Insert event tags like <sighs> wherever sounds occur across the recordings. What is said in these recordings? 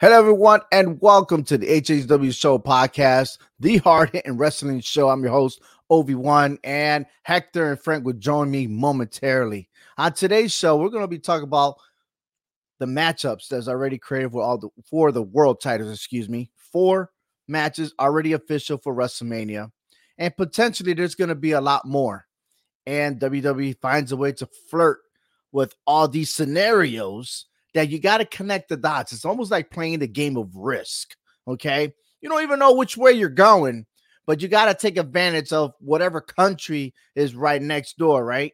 Hello, everyone, and welcome to the HHW Show podcast, the hard hitting wrestling show. I'm your host, Obi-Wan, and Hector and Frank will join me momentarily. On today's show, we're going to be talking about the matchups that's already created for all the for the world titles, excuse me. Four matches already official for WrestleMania, and potentially there's going to be a lot more. And WWE finds a way to flirt with all these scenarios that you got to connect the dots. It's almost like playing the game of risk. Okay. You don't even know which way you're going, but you got to take advantage of whatever country is right next door, right?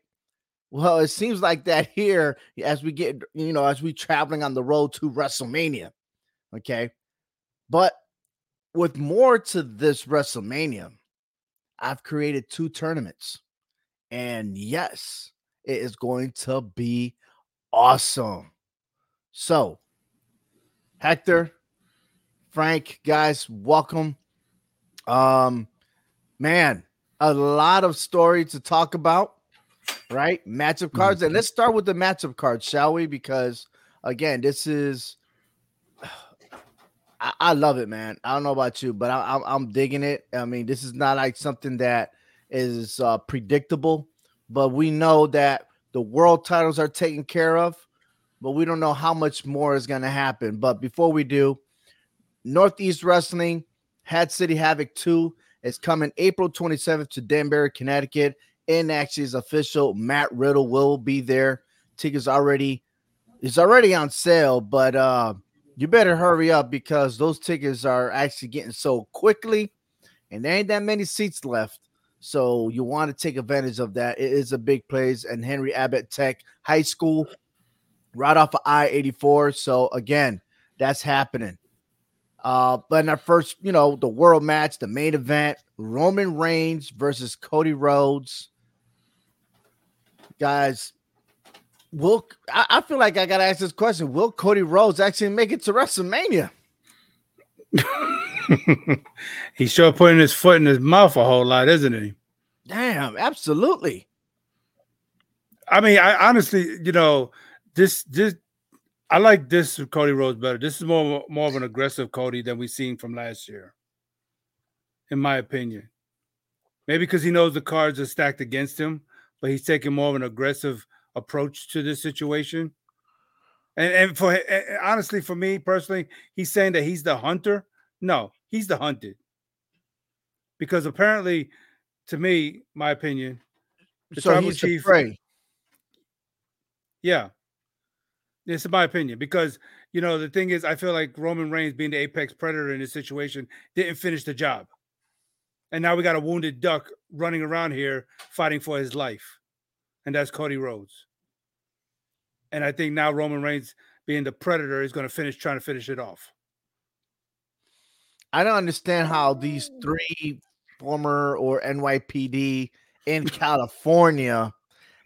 Well, it seems like that here as we get, you know, as we traveling on the road to WrestleMania. Okay. But with more to this WrestleMania, I've created two tournaments. And yes, it is going to be awesome. So, Hector, Frank, guys, welcome. Um, man, a lot of story to talk about, right? Matchup cards, and let's start with the matchup cards, shall we? Because again, this is <sighs> I, I love it, man. I don't know about you, but I, am I'm, I'm digging it. I mean, this is not like something that is uh, predictable, but we know that the world titles are taken care of but we don't know how much more is going to happen. But before we do, Northeast Wrestling, Hat City Havoc 2 is coming April 27th to Danbury, Connecticut. And actually is official. Matt Riddle will be there. Tickets already is already on sale, but uh you better hurry up because those tickets are actually getting sold quickly, and there ain't that many seats left. So you want to take advantage of that. It is a big place, and Henry Abbott Tech High School right off of I 84. So, again, that's happening. Uh, but in our first, you know, the world match, the main event, Roman Reigns versus Cody Rhodes. Guys, will I, I feel like I gotta ask this question: Will Cody Rhodes actually make it to WrestleMania? <laughs> He's sure putting his foot in his mouth a whole lot, isn't he? Damn, absolutely. I mean, I honestly, you know, this this I like this Cody Rhodes better. This is more more of an aggressive Cody than we've seen from last year, in my opinion. Maybe because he knows the cards are stacked against him, but he's taking more of an aggressive approach to this situation. And and for honestly, for me personally, he's saying that he's the hunter. No, he's the hunted. Because apparently, to me, my opinion, the so tribal chief. The yeah, this is my opinion because you know the thing is, I feel like Roman Reigns being the apex predator in this situation didn't finish the job, and now we got a wounded duck running around here fighting for his life, and that's Cody Rhodes. And I think now Roman Reigns being the predator is going to finish trying to finish it off. I don't understand how these three former or NYPD in California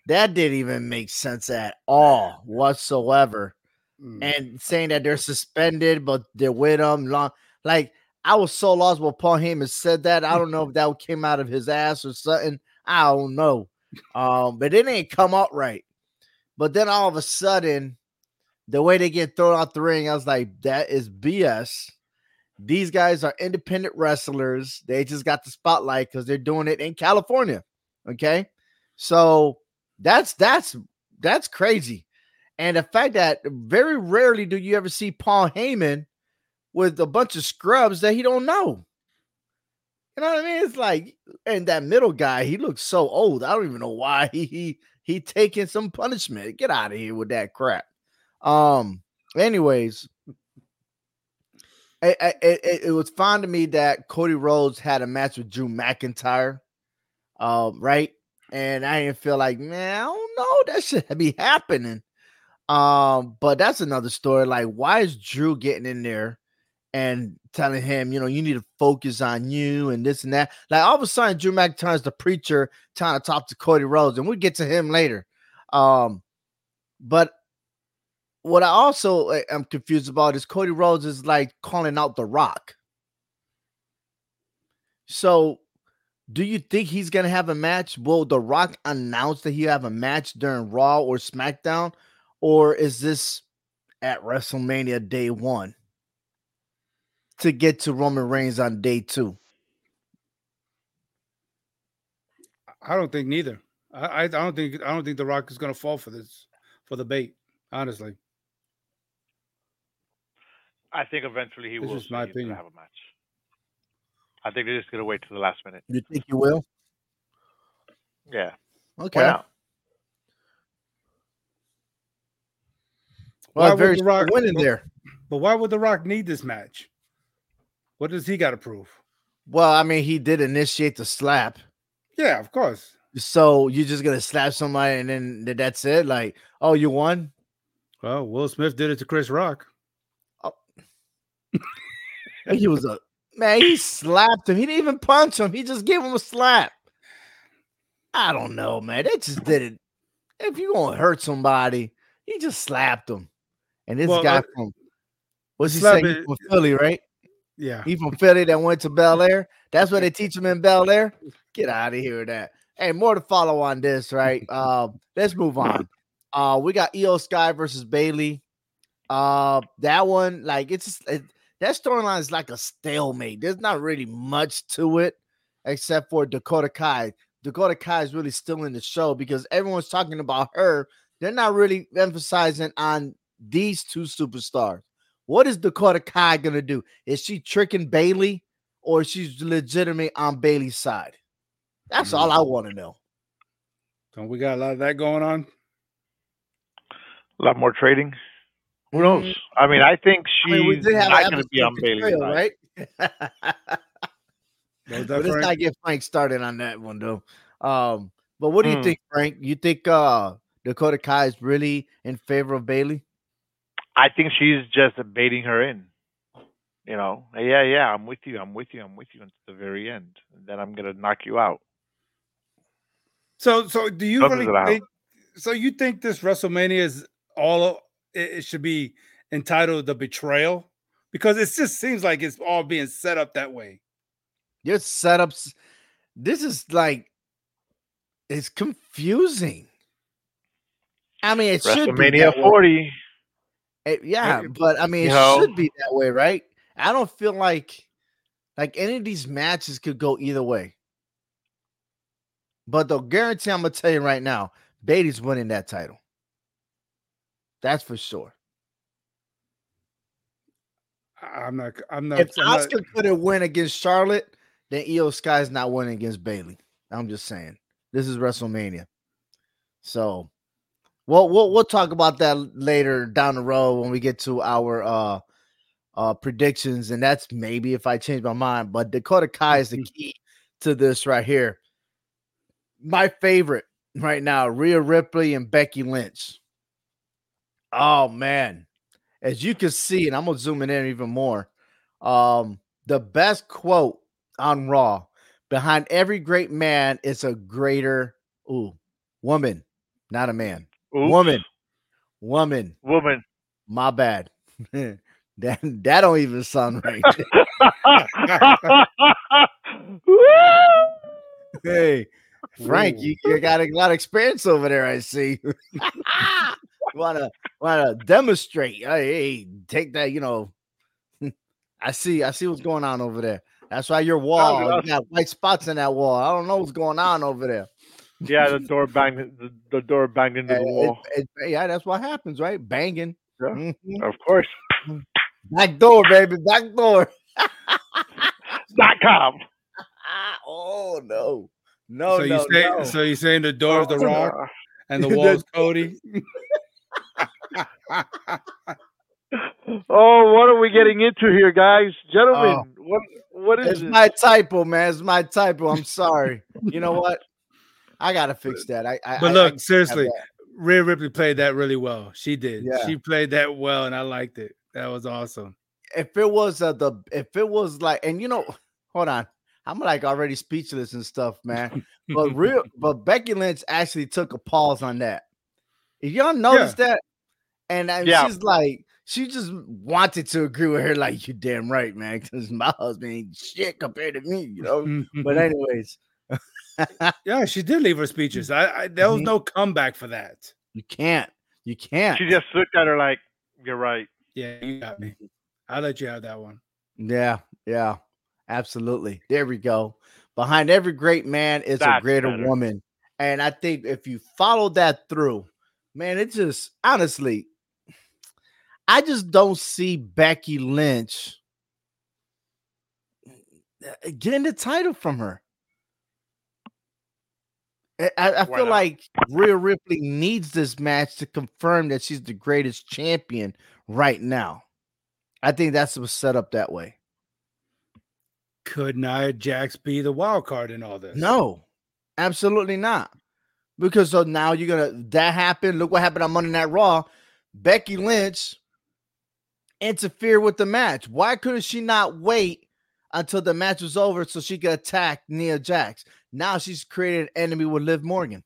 that didn't even make sense at all whatsoever. Mm. And saying that they're suspended, but they're with them long. Like I was so lost when Paul Heyman said that. I don't know if that came out of his ass or something. I don't know. Um, but it ain't come out right. But then all of a sudden, the way they get thrown out the ring, I was like, that is BS. These guys are independent wrestlers. They just got the spotlight because they're doing it in California. Okay. So that's that's that's crazy. And the fact that very rarely do you ever see Paul Heyman with a bunch of scrubs that he don't know. You know what I mean? It's like, and that middle guy, he looks so old. I don't even know why he he, he taking some punishment. Get out of here with that crap. Um. Anyways, it, it, it was fine to me that Cody Rhodes had a match with Drew McIntyre. Um. Right and I didn't feel like, man, I don't know, that should be happening. Um, but that's another story. Like, why is Drew getting in there and telling him, you know, you need to focus on you and this and that? Like, all of a sudden, Drew McIntyre's the preacher trying to talk to Cody Rhodes, and we'll get to him later. Um, but what I also eh, am confused about is Cody Rhodes is like calling out The Rock. So do you think he's gonna have a match? Will The Rock announce that he have a match during Raw or SmackDown, or is this at WrestleMania Day One? to get to Roman Reigns on day two? I don't think neither. I, I don't think I don't think The Rock is going to fall for this for the bait. Honestly, I think eventually he This will. is my say he's gonna opinion. Have a match. I think they're just gonna wait to the last minute. You think you will? Yeah. Okay. Why not? Well, Why would The Rock- strong in there. but why would The Rock need this match? What does he got to prove? Well, I mean, he did initiate the slap. Yeah, of course. So you're just gonna slap somebody and then that's it? Like, oh, you won? Well, Will Smith did it to Chris Rock. Oh. <laughs> He was a man, he slapped him. He didn't even punch him, he just gave him a slap. I don't know, man. They just did it. If you're gonna hurt somebody, he just slapped him. And this Well, guy uh, from what's he saying? It- from Philly, right? Yeah. He from Philly that went to Bel Air. That's where they teach him in Bel Air. Get out of here with that. Hey, more to follow on this, right? Um, <laughs> let's move on. Uh, we got Io Sky versus Bayley. Uh, that one, like, it's it, that storyline is like a stalemate. There's not really much to it except for Dakota Kai. Dakota Kai is really still in the show because everyone's talking about her. They're not really emphasizing on these two superstars. What is Dakota Kai gonna do? Is she tricking Bayley or is she legitimate on Bayley's side? That's all mm. I want to know. Don't we got a lot of that going on. A lot more trading. Who knows? I mean, I think I mean, she's not going to be on Bayley, right? <laughs> Was that but let's Frank? not get Frank started on that one though. Um, but what do you Hmm. think, Frank? You think uh Dakota Kai is really in favor of Bayley? I think she's just baiting her in. You know, yeah, yeah, I'm with you, I'm with you, I'm with you until the very end. And then I'm gonna knock you out. So, so do you Nothing's really gonna think? So you think this WrestleMania is all? It, it should be entitled "The Betrayal" because it just seems like it's all being set up that way. Your setups. This is like it's confusing. I mean, it should be WrestleMania that way. 40. It- yeah, but I mean, it you know- should be that way, right? I don't feel like like any of these matches could go either way. But the guarantee I'm gonna tell you right now, Bayley's winning that title. That's for sure. I'm not. I'm not. If I'm not- Asuka couldn't win against Charlotte, then Io Sky's not winning against Bayley. I'm just saying. This is WrestleMania. So we'll we'll we'll talk about that later down the road when we get to our uh uh predictions, and that's maybe if I change my mind. But Dakota Kai is the <laughs> key to this right here. My favorite right now, Rhea Ripley and Becky Lynch. Oh man, as you can see, and I'm gonna zoom in even more. Um, the best quote on Raw behind every great man is a greater ooh woman, not a man. Woman, woman. Woman. My bad. <laughs> that that don't even sound right. <laughs> hey, Frank, you, you got a lot of experience over there. I see. <laughs> wanna wanna demonstrate? Hey, hey, take that. You know, <laughs> I see. I see what's going on over there. That's why your wall you got white spots in that wall. I don't know what's going on over there. yeah, the door banged. The, the door banged into the Uh, wall. it- it- yeah, that's what happens, right? Banging. Yeah. Mhm. Of course. <laughs> Back door, baby. Back door. <laughs> Dot com. oh no. No, so no, you say, no. so you saying the door is the Oh, Rock and the wall is Cody? Oh, what are we getting into here, guys? Gentlemen, what what is It's this? my typo, man. It's my typo. I'm sorry. you know what? I gotta fix that. I, I But look, I seriously, have that. Rhea Ripley played that really well. She did. Yeah. She played that well, and I liked it. That was awesome. if it was uh, the if it was like, and you know, hold on, I'm like already speechless and stuff, man. But <laughs> real, but Becky Lynch actually took a pause on that. If y'all noticed that, and, and Yeah. she's like, she just wanted to agree with her, like, you damn right, man, because my husband ain't shit compared to me, you know. but <laughs> anyways, yeah, she did leave her speeches. I, I there was Mhm. no comeback for that. you can't, you can't. She just looked at her like, "You're right." Yeah, you got me. I'll let you have that one. Yeah, yeah, absolutely. There we go. Behind every great man is That's a greater better. woman. And I think if you follow that through, man, it just honestly, I just don't see Becky Lynch uh, getting the title from her. I, I feel like Rhea Ripley needs this match to confirm that she's the greatest champion right now. I think that's what's set up that way. Could Nia Jax be the wild card in all this? No, absolutely not. Because so now you're gonna that happened. Look what happened on Monday Night Raw. Becky Lynch interfered with the match. Why couldn't she not wait until the match was over so she could attack Nia Jax? Now she's created an enemy with Liv Morgan.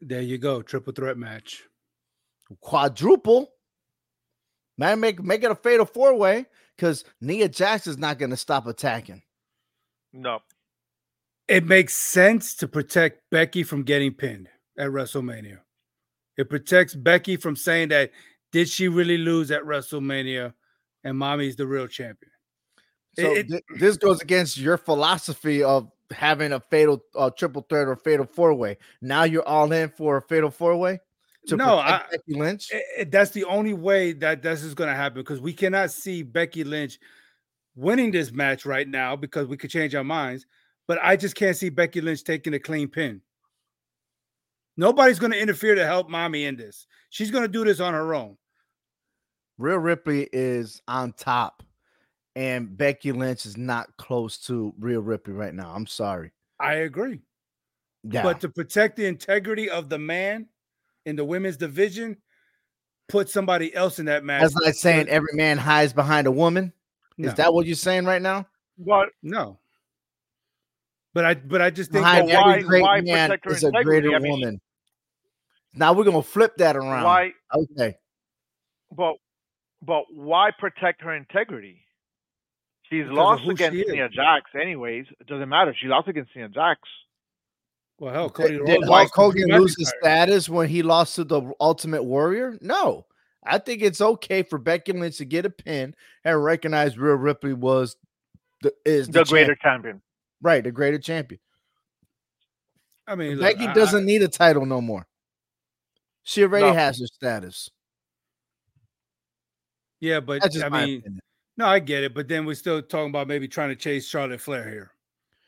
There you go. Triple threat match. Quadruple. Man, make make it a fatal four way because Nia Jax is not gonna stop attacking. No. It makes sense to protect Becky from getting pinned at WrestleMania. It protects Becky from saying that did she really lose at WrestleMania and mommy's the real champion. So It- thi- this goes against your philosophy of having a fatal uh, triple threat or fatal four way. Now you're all in for a fatal four way No, I- Becky Lynch. It- it- that's the only way that this is going to happen because we cannot see Becky Lynch winning this match right now because we could change our minds. But I just can't see Becky Lynch taking a clean pin. Nobody's going to interfere to help mommy in this. She's going to do this on her own. Rhea Ripley is on top, and Becky Lynch is not close to Rhea Ripley right now. I'm sorry. I agree. Yeah, But to protect the integrity of the man in the women's division, put somebody else in that match. that's like saying every man hides behind a woman. No. Is that what you're saying right now? But no. But I but I just think Behind Well, every why- great why man is a greater I mean, woman. Now we're gonna flip that around. why? Okay. But but why protect her integrity? She's Because lost who she against is. Nia Jax, anyways. It doesn't matter. She lost against Nia Jax. well hell Did, Cody did Rhodes Hulk Hogan lose his status when he lost to the Ultimate Warrior? No. I think it's okay for Becky Lynch to get a pin and recognize Rhea Ripley was the is the, The greater champion. champion. right, the greater champion. I mean, look, Becky I- doesn't I- need a title no more. She already No. has her status. Yeah, but I mean, opinion. no, I get it. But then we're still talking about maybe trying to chase Charlotte Flair here,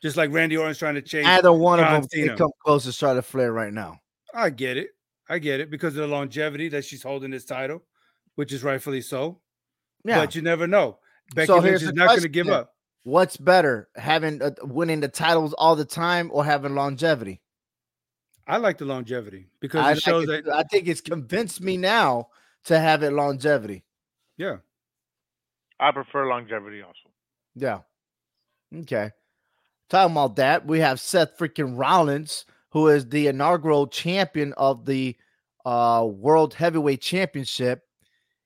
just like Randy Orton's trying to chase. Either one of John them Cena. come close to Charlotte Flair right now. I get it. I get it because of the longevity that she's holding this title, which is rightfully so. Yeah. But you never know. Becky So Lynch is not going to give up. What's better, having uh, winning the titles all the time or having longevity? I like the longevity because I, it shows like it- that. I think it's convinced me now to have it longevity. Yeah, I prefer longevity also. Yeah. Okay. Talking about that, we have Seth freaking Rollins, who is the inaugural champion of the uh World Heavyweight Championship.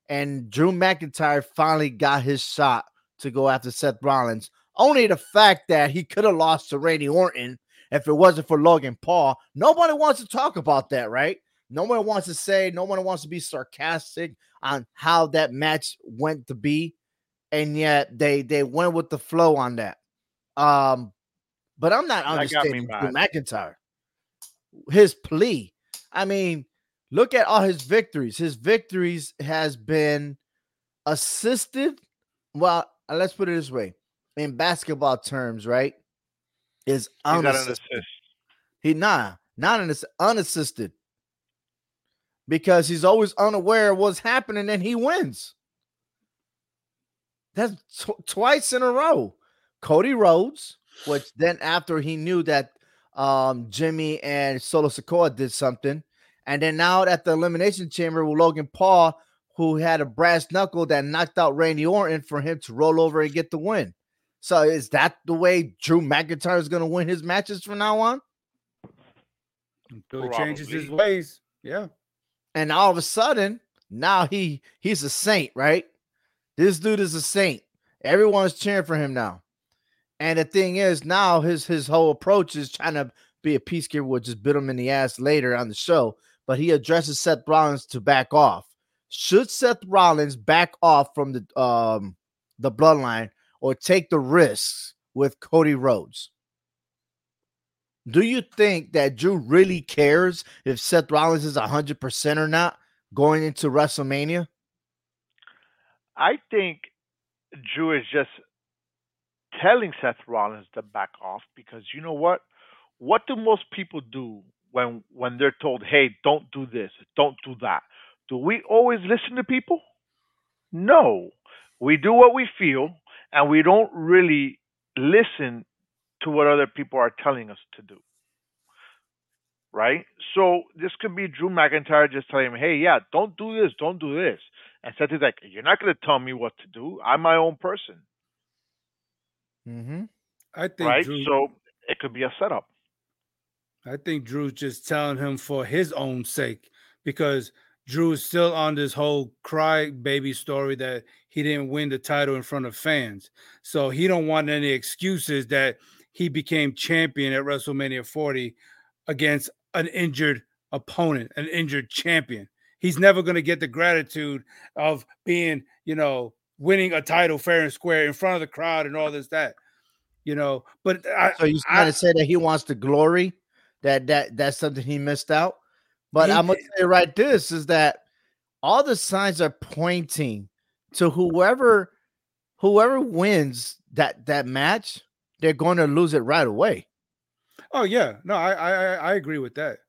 And Drew McIntyre finally got his shot to go after Seth Rollins. Only the fact that he could have lost to Randy Orton if it wasn't for Logan Paul. Nobody wants to talk about that, right? No one wants to say, no one wants to be sarcastic on how that match went to be and yet they they went with the flow on that. Um, but I'm not That got me understanding Drew. McIntyre. His plea. I mean, look at all his victories. His victories has been assisted. Well, let's put it this way: in basketball terms, right? Is He's got an unassisted. assist. He nah, not an ass- unassisted. Because he's always unaware of what's happening and he wins. That's tw- twice in a row. Cody Rhodes, which then after he knew that um Jimmy and Solo Sikoa did something, and then now at the elimination chamber with Logan Paul, who had a brass knuckle that knocked out Randy Orton for him to roll over and get the win. So is that the way Drew McIntyre is going to win his matches from now on? until he changes his ways. Yeah, And all of a sudden, now he he's a saint, right? This dude is a saint. Everyone's cheering for him now. And the thing is, now his his whole approach is trying to be a peacekeeper, which just bit him in the ass later on the show. But he addresses Seth Rollins to back off. Should Seth Rollins back off from the um the bloodline, or take the risks with Cody Rhodes. Do you think that Drew really cares if Seth Rollins is 100% or not going into WrestleMania? I think Drew is just telling Seth Rollins to back off because you know what? What do most people do when when they're told, "Hey, don't do this, don't do that"? Do we always listen to people? No. We do what we feel and we don't really listen to what other people are telling us to do. Right? So this could be Drew McIntyre just telling him, hey, yeah, don't do this, don't do this. And Seth is like, you're not going to tell me what to do. I'm my own person. Mm-hmm. I think Right? Drew, So it could be a setup. I think Drew's just telling him for his own sake because Drew is still on this whole cry baby story that he didn't win the title in front of fans. So he don't want any excuses that he became champion at WrestleMania 40 against an injured opponent, an injured champion. He's never going to get the gratitude of being, you know, winning a title fair and square in front of the crowd and all this that. You know, but I, So you I- trying to say that he wants the glory? That that that's something he missed out. But I'm gonna say right this is that all the signs are pointing to whoever whoever wins that that match, they're going to lose it right away. Oh yeah, no, I I I- I agree with that.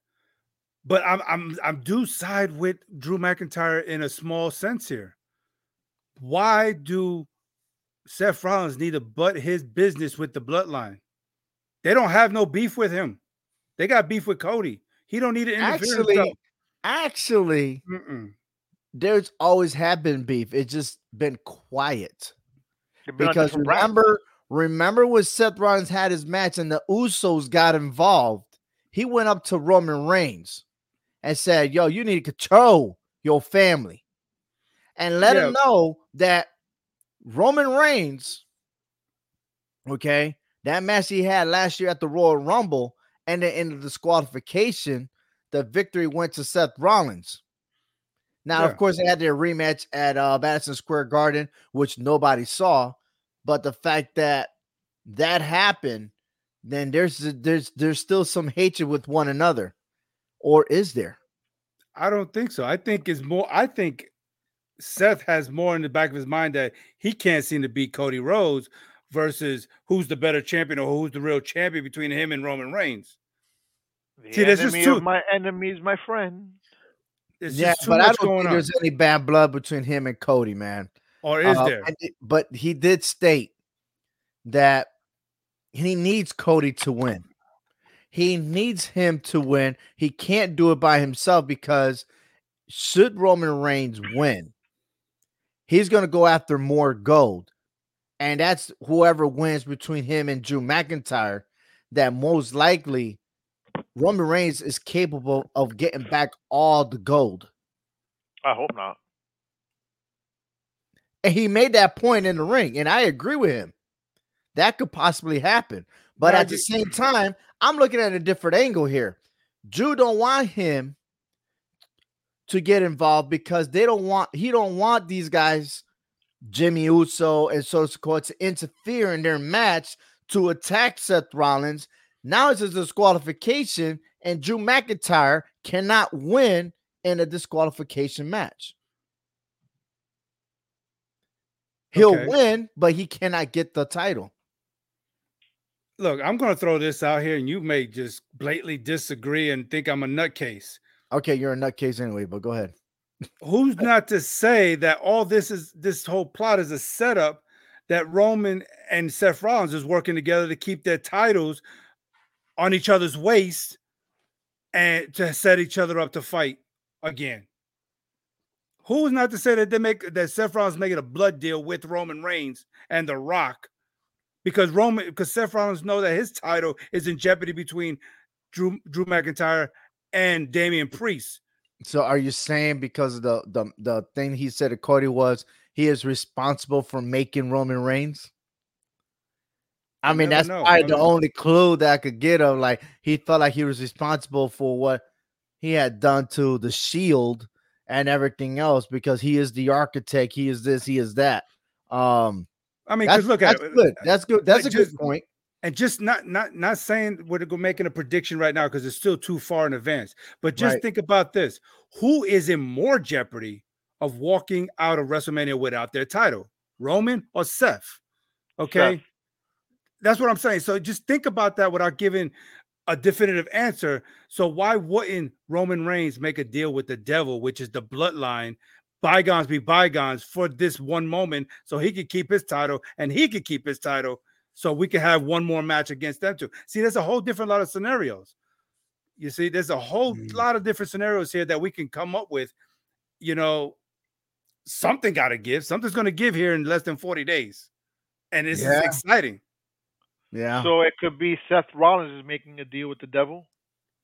But I'm I'm I'm do side with Drew McIntyre in a small sense here. Why do Seth Rollins need to butt his business with the bloodline? They don't have no beef with him. They got beef with Cody. He don't need to interfere. Actually, actually, Mm-mm. there's always have been beef. It's just been quiet. Been Because different brands. Remember, when Seth Rollins had his match and the Usos got involved, he went up to Roman Reigns and said, Yo, you need to control your family. And let him know that Roman Reigns, okay, that match he had last year at the Royal Rumble and in the disqualification, the victory went to Seth Rollins. Now, Yeah. of course, they had their rematch at uh, Madison Square Garden, which nobody saw. But the fact that that happened, then there's there's there's still some hatred with one another, or is there? I don't think so. I think it's more. I think Seth has more in the back of his mind that he can't seem to beat Cody Rhodes versus who's the better champion or who's the real champion between him and Roman Reigns. The See, there's just enemy two- my enemy is my friend. It's yeah, but I don't think on. there's any bad blood between him and Cody, man. Or is Uh, there? and it- but he did state that he needs Cody to win. He needs him to win. He can't do it by himself because should Roman Reigns win, he's going to go after more gold. And that's whoever wins between him and Drew McIntyre, that most likely Roman Reigns is capable of getting back all the gold. I hope not. And he made that point in the ring, and I agree with him. That could possibly happen. But Yeah, at the same time, I'm looking at a different angle here. Drew don't want him to get involved because they don't want he don't want these guys, Jimmy Uso and so forth, to interfere in their match to attack Seth Rollins. Now it's a disqualification, and Drew McIntyre cannot win in a disqualification match. He'll Okay. win, but he cannot get the title. Look, I'm going to throw this out here, and you may just blatantly disagree and think I'm a nutcase. Okay, you're a nutcase anyway, but go ahead. Who's <laughs> not to say that all this is this whole plot is a setup that Roman and Seth Rollins is working together to keep their titles on each other's waist and to set each other up to fight again. Who's not to say that they make that Seth Rollins making a blood deal with Roman Reigns and The Rock because Roman because Seth Rollins know that his title is in jeopardy between Drew Drew McIntyre and Damian Priest. So are you saying because of the the the thing he said to Cody was he is responsible for making Roman Reigns? I mean, that's know. probably the mean- only clue that I could get of like he felt like he was responsible for what he had done to the shield and everything else because he is the architect, he is this, he is that. Um I mean, That's, because look at that's it. good. That's good. That's a just- good point. and just not not not saying we're go- making a prediction right now because it's still too far in advance. But just Right. think about this: who is in more jeopardy of walking out of WrestleMania without their title, Roman or Seth? Okay, Seth. that's what I'm saying. So just think about that without giving a definitive answer. So why wouldn't Roman Reigns make a deal with the devil, which is the bloodline? Bygones be bygones for this one moment, so he could keep his title and he could keep his title, so we could have one more match against them too. See, there's a whole different lot of scenarios. You see, there's a whole Mm. lot of different scenarios here that we can come up with. You know, something got to give. Something's going to give here in less than 40 days, and it's Yeah. exciting. Yeah. So it could be Seth Rollins is making a deal with the devil.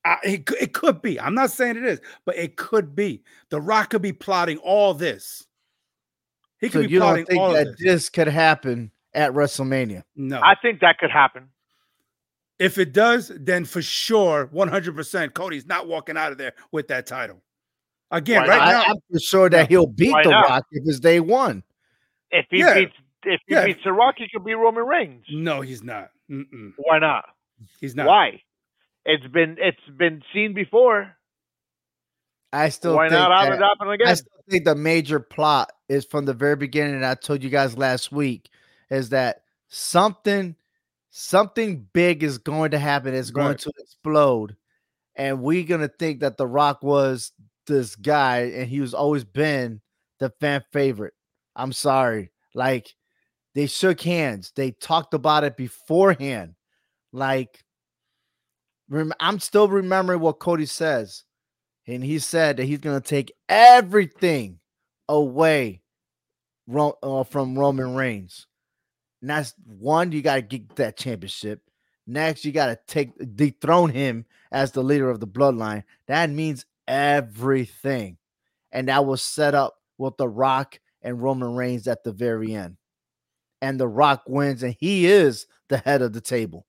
I, it, it could be. I'm not saying it is, but it could be. The Rock could be plotting all this. He so could be you don't plotting think all that this. this could happen at WrestleMania? No. I think that could happen. if it does, then for sure, 100%, Cody's not walking out of there with that title. Again, Why right not? now, I, am for sure that he'll beat Why The not? Rock if it's day one. If he Yeah. beats if he Yeah. beats The Rock, he could be Roman Reigns. no, he's not. Mm-mm. Why not? He's not. Why? It's been it's been seen before. I still Why think not have that- it happen I still think the major plot is from the very beginning. And I told you guys last week is that something, something big is going to happen. It's going Right. to explode, and we're gonna think that The Rock was this guy, and he was always been the fan favorite. I'm sorry, like they shook hands, they talked about it beforehand. Like, rem- I'm still remembering what Cody says and he said that he's going to take everything away Ro- uh, from Roman Reigns. And that's one, you got to get that championship. Next, you got to take dethrone him as the leader of the bloodline. That means everything. And that was set up with The Rock and Roman Reigns at the very end. And The Rock wins, and he is the head of the table.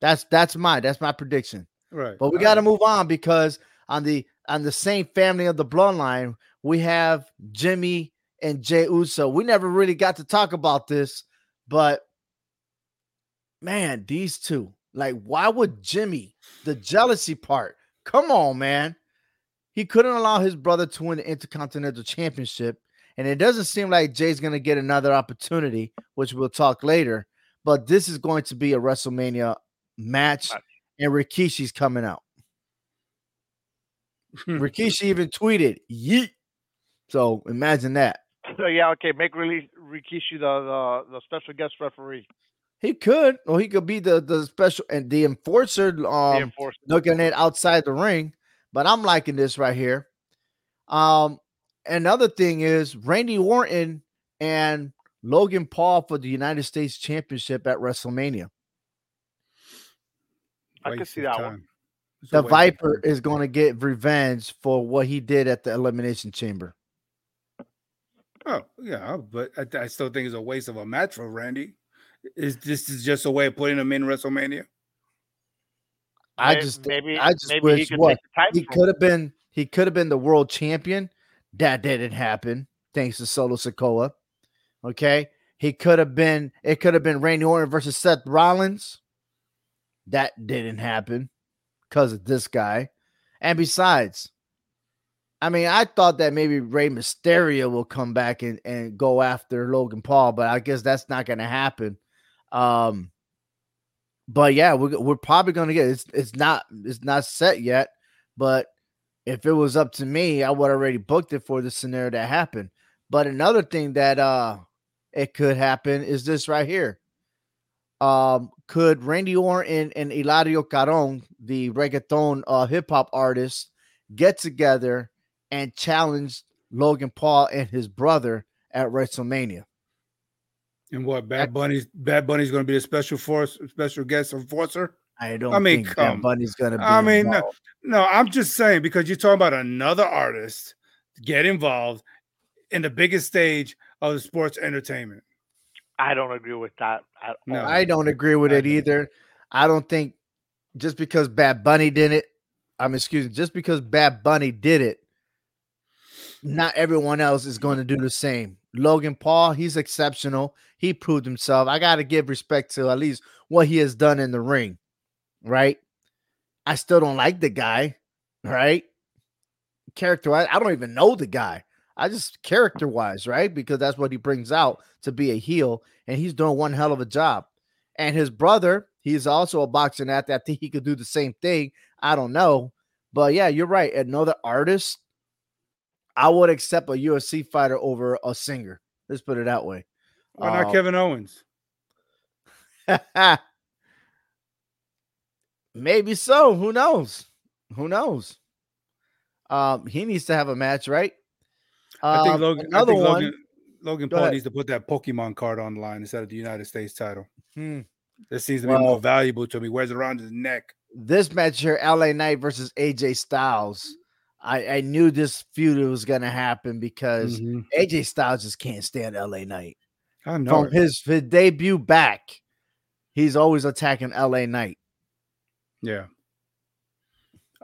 That's that's my that's my prediction. Right. But we got to move on because on the on the same family of the bloodline, we have Jimmy and Jay Uso. We never really got to talk about this, but man, these two, like, why would Jimmy, the jealousy part? Come on, man. He couldn't allow his brother to win the Intercontinental Championship. And it doesn't seem like Jay's going to get another opportunity, which we'll talk later. But this is going to be a WrestleMania match, and Rikishi's coming out. <laughs> Rikishi even tweeted, yeet. So imagine that. So yeah, okay, make really Rikishi the, the the special guest referee. He could, or he could be the the special and the enforcer. the Um, enforcer. looking at outside the ring, but I'm liking this right here. Um, another thing is Randy Orton and Logan Paul for the United States Championship at WrestleMania. I could see of that one. It's The Viper is going to get revenge for what he did at the Elimination Chamber. Oh yeah, but I, I still think it's a waste of a match for Randy. Is this is just a way of putting him in WrestleMania? I May- just, maybe I just maybe he wish could what take the title. he could have been. He could have been the world champion. That didn't happen thanks to Solo Sikoa. Okay, he could have been. It could have been Randy Orton versus Seth Rollins. That didn't happen because of this guy. And besides, I mean, I thought that maybe Rey Mysterio will come back and, and go after Logan Paul, but I guess that's not going to happen. Um, but yeah, we're, we're probably going to get it's it's not it's not set yet, but if it was up to me, I would already booked it for the scenario that happened. But another thing that uh it could happen is this right here. Um, could Randy Orton and Eladio Carrión, the reggaeton uh, hip hop artist, get together and challenge Logan Paul and his brother at WrestleMania? And what Bad Bunny's Bad Bunny's going to be a special force, special guest enforcer? I don't I mean, think come- Bad Bunny's gonna be. I mean, no, involved. no, I'm just saying because you're talking about another artist get involved in the biggest stage of the sports entertainment. I don't agree with that at No. all. I don't agree with I it do. either. I don't think just because Bad Bunny did it, I'm excuse me, just because Bad Bunny did it, not everyone else is going to do the same. Logan Paul, he's exceptional. He proved himself. I got to give respect to at least what he has done in the ring, right? I still don't like the guy, right? Character, I, I don't even know the guy. I just character wise, right? Because that's what he brings out to be a heel, and he's doing one hell of a job. And his brother, he's also a boxing athlete. I think he could do the same thing. I don't know. But yeah, you're right. Another artist, I would accept a UFC fighter over a singer. Let's put it that way. Why not Um, Kevin Owens? <laughs> Maybe so. Who knows? Who knows? Um, he needs to have a match, right? I think Um, Logan. I another think one. Logan, Logan Paul needs to put that Pokemon card on the line instead of the United States title. Hmm. This seems to be Well- more valuable to me. Wears it around his neck. this match here, LA Knight versus AJ Styles. I, I knew this feud was gonna happen because Mhm. AJ Styles just can't stand LA Knight. I know. From his, his debut back, he's always attacking LA Knight. Yeah.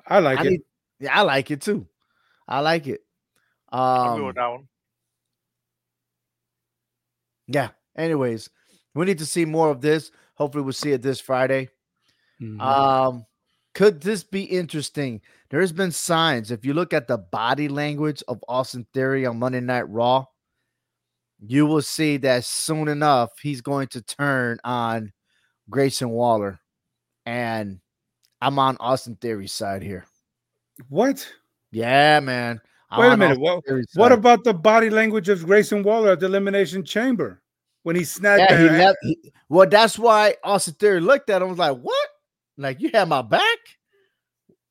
I like I it. need- yeah, I like it too. I like it. I'll go Um, with that one. yeah. Anyways, we need to see more of this. Hopefully, we'll see it this Friday. Mhm. Um, could this be interesting? There's been signs. If you look at the body language of Austin Theory on Monday Night Raw, you will see that soon enough he's going to turn on Grayson Waller, and I'm on Austin Theory's side here. what? Yeah, man. I'm Wait a minute. What, what about the body language of Grayson Waller at the Elimination Chamber when he snagged Yeah, he left. he- well, that's why Austin Theory looked at him and was like, "What? Like you have my back?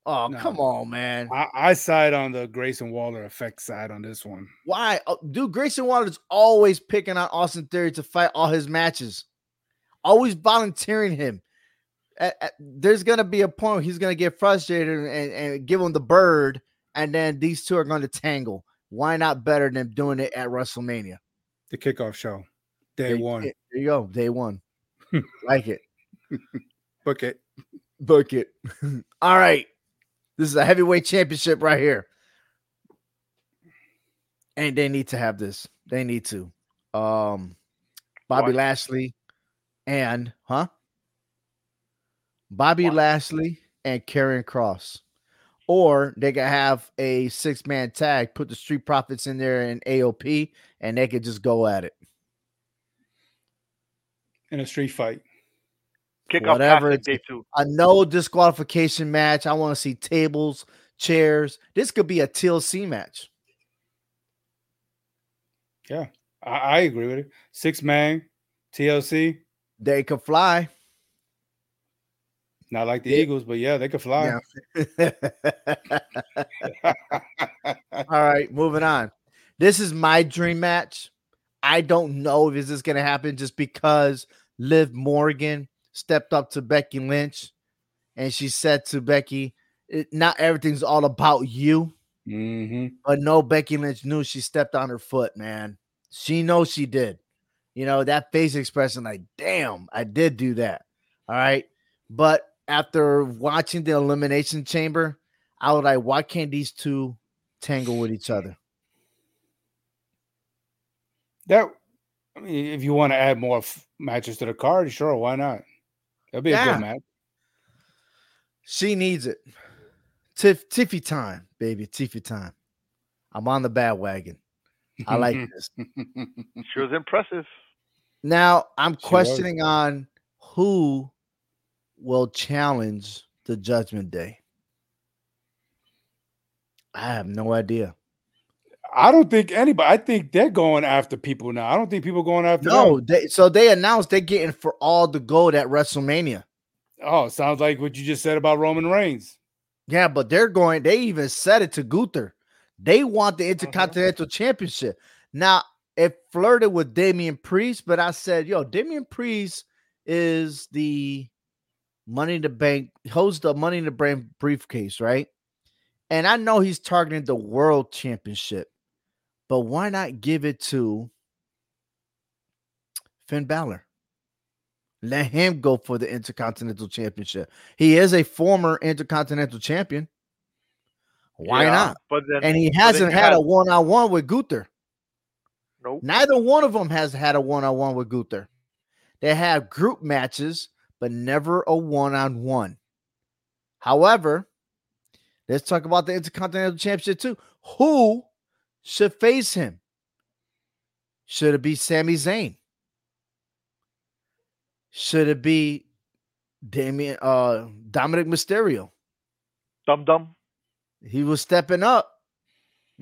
Oh, No. come on, man." I, I side on the Grayson Waller effect side on this one. Why, oh, dude? Grayson Waller is always picking on Austin Theory to fight all his matches, always volunteering him. At- at- there's gonna be a point where he's gonna get frustrated and, and give him the bird, and then these two are going to tangle. Why not better than doing it at WrestleMania? The kickoff show, day There- one. There you go, day one. <laughs> like it. Book it. Book it. <laughs> All right. This is a heavyweight championship right here. And they need to have this. They need to. Um Bobby Why? Lashley and huh? Bobby Why? Lashley and Karrion Kross. Or they could have a six-man tag, put the Street Profits in there and AOP, and they could just go at it. in a street fight. Kick off Whatever past it's- day two. a no disqualification match. I want to see tables, chairs. This could be a TLC match. I, I agree with it. Six man, TLC. They could fly. Not like the Yeah. Eagles, but yeah, they could fly. <laughs> All right, moving on. This is my dream match. I don't know if this is going to happen just because Liv Morgan stepped up to Becky Lynch and she said to Becky, "It- Not everything's all about you. hmm But no, Becky Lynch knew she stepped on her foot, man. She knows she did. You know, that face expression, like, damn, I did do that. All right. But after watching the elimination chamber, I was like, why can't these two tangle with each other? That I mean, if you want to add more f- matches to the card, sure, why not? That'd be a good match. She needs it. Tiff Tiffy time, baby. Tiffy time. I'm on the bad wagon. I like <laughs> this. She was impressive. Now I'm She was. questioning on who will challenge the judgment day. I have no idea. I don't think anybody. I think they're going after people now. I don't think people going after No, them. they, so they announced they're getting for all the gold at WrestleMania. Oh, sounds like what you just said about Roman Reigns. Yeah, but they're going, they even said it to Gunther. They want the uh-huh. Intercontinental Championship. Now, it flirted with Damian Priest, but I said, yo, Damian Priest is the Money in the Bank, holds the Money in the Bank briefcase, right? And I know he's targeting the World Championship, but why not give it to Finn Balor? Let him go for the Intercontinental Championship. He is a former Intercontinental Champion. Why Yeah, not? But then And he hasn't had had- a one-on-one with Gunther. Nope. Neither one of them has had a one on one with Gunther. They have group matches, but never a one on one. However, let's talk about the Intercontinental Championship too. Who should face him? Should it be Sami Zayn? Should it be Damien uh Dominic Mysterio? Dum dum. He was stepping up.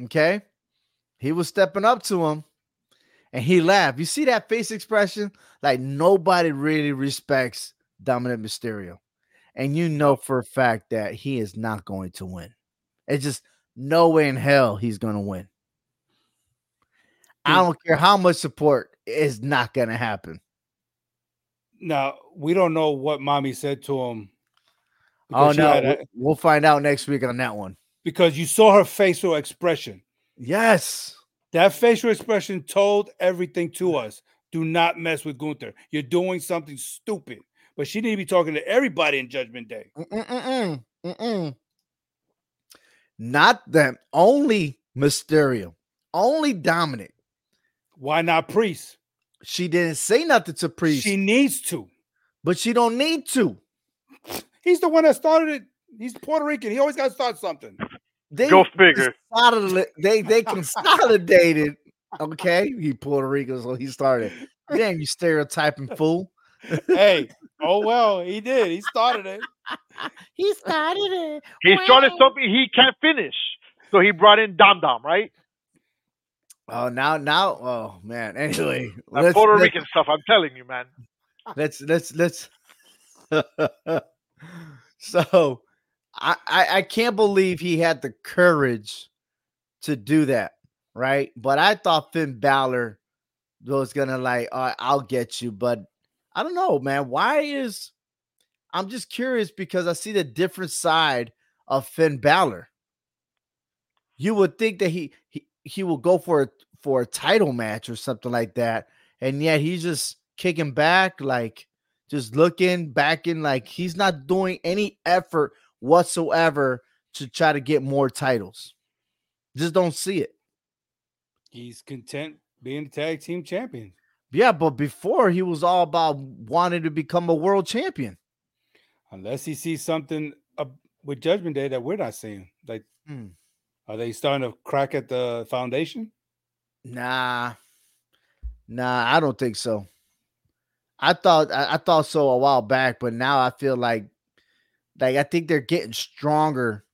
Okay. He was stepping up to him and he laughed. You see that face expression? Like nobody really respects Dominic Mysterio. And you know for a fact that he is not going to win. It's just no way in hell he's going to win. I don't care how much support is not going to happen. Now we don't know what mommy said to him. Oh no, a- we'll- we'll find out next week on that one. because you saw her facial expression. Yes. That facial expression told everything to us. Do not mess with Gunther. You're doing something stupid. But she need to be talking to everybody in Judgment Day. Mm-mm-mm. Mm-mm. Not them. Only Mysterio. Only Dominic. Why not Priest? She didn't say nothing to Priest, She needs to. but she don't need to. He's the one that started it. He's Puerto Rican. He always got to start something. They Go figure. They they consolidated. Okay, he Puerto Rican, so he started. Damn, you stereotyping fool. Hey, oh well, he did. He started it. He started it. He started something he can't finish. So he brought in Dom Dom, right? Oh, now now. Oh man. Anyway, That Puerto let's- Rican stuff, I'm telling you, man. let's let's let's <laughs> so I, I i can't believe he had the courage to do that right but i thought finn Balor was gonna like "All right, i'll get you but i don't know man why is i'm just curious because i see the different side of finn Balor. you would think that he he, he will go for a for a title match or something like that and yet he's just kicking back, like just looking back in, like he's not doing any effort whatsoever to try to get more titles. Just don't see it. He's content being the tag team champion. Yeah, but before he was all about wanting to become a world champion. Unless he sees something up with Judgment Day that we're not seeing. Like, Hmm. are they starting to crack at the foundation? Nah, nah, I don't think so. I thought I, I thought so a while back, but now I feel like like I think they're getting stronger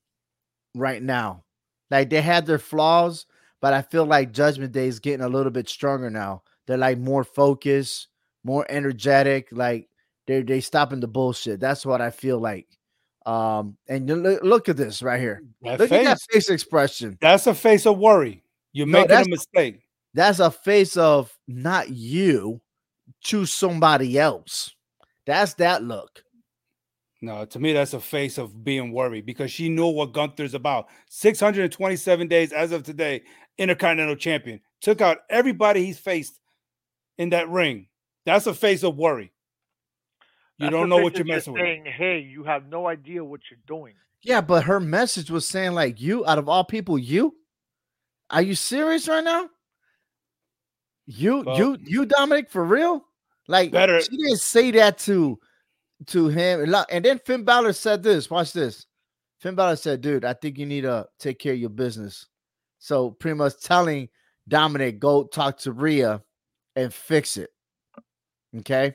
right now. Like they had their flaws, but I feel like Judgment Day is getting a little bit stronger now. They're like more focused, more energetic. Like they they stopping the bullshit. That's what I feel like. Um, and you look, look at this right here. That Look face, at that face expression. that's a face of worry. You're No, making a mistake. That's a face of not you, choose somebody else. That's that look. No, to me, that's a face of being worried because she knew what Gunther's about. 627 days as of today, Intercontinental Champion. Took out everybody he's faced in that ring. That's a face of worry. You That's don't know what you're just messing with. Saying, hey, you have no idea what you're doing. Yeah, but her message was saying like you out of all people, you. Are you serious right now? You, Well- you, you, Dominic, for real? Like Better- she didn't say that to to him. And And then Finn Balor said this. Watch this. Finn Balor said, "Dude, I think you need to take care of your business." So pretty much telling Dominic, go talk to Rhea and fix it. Okay.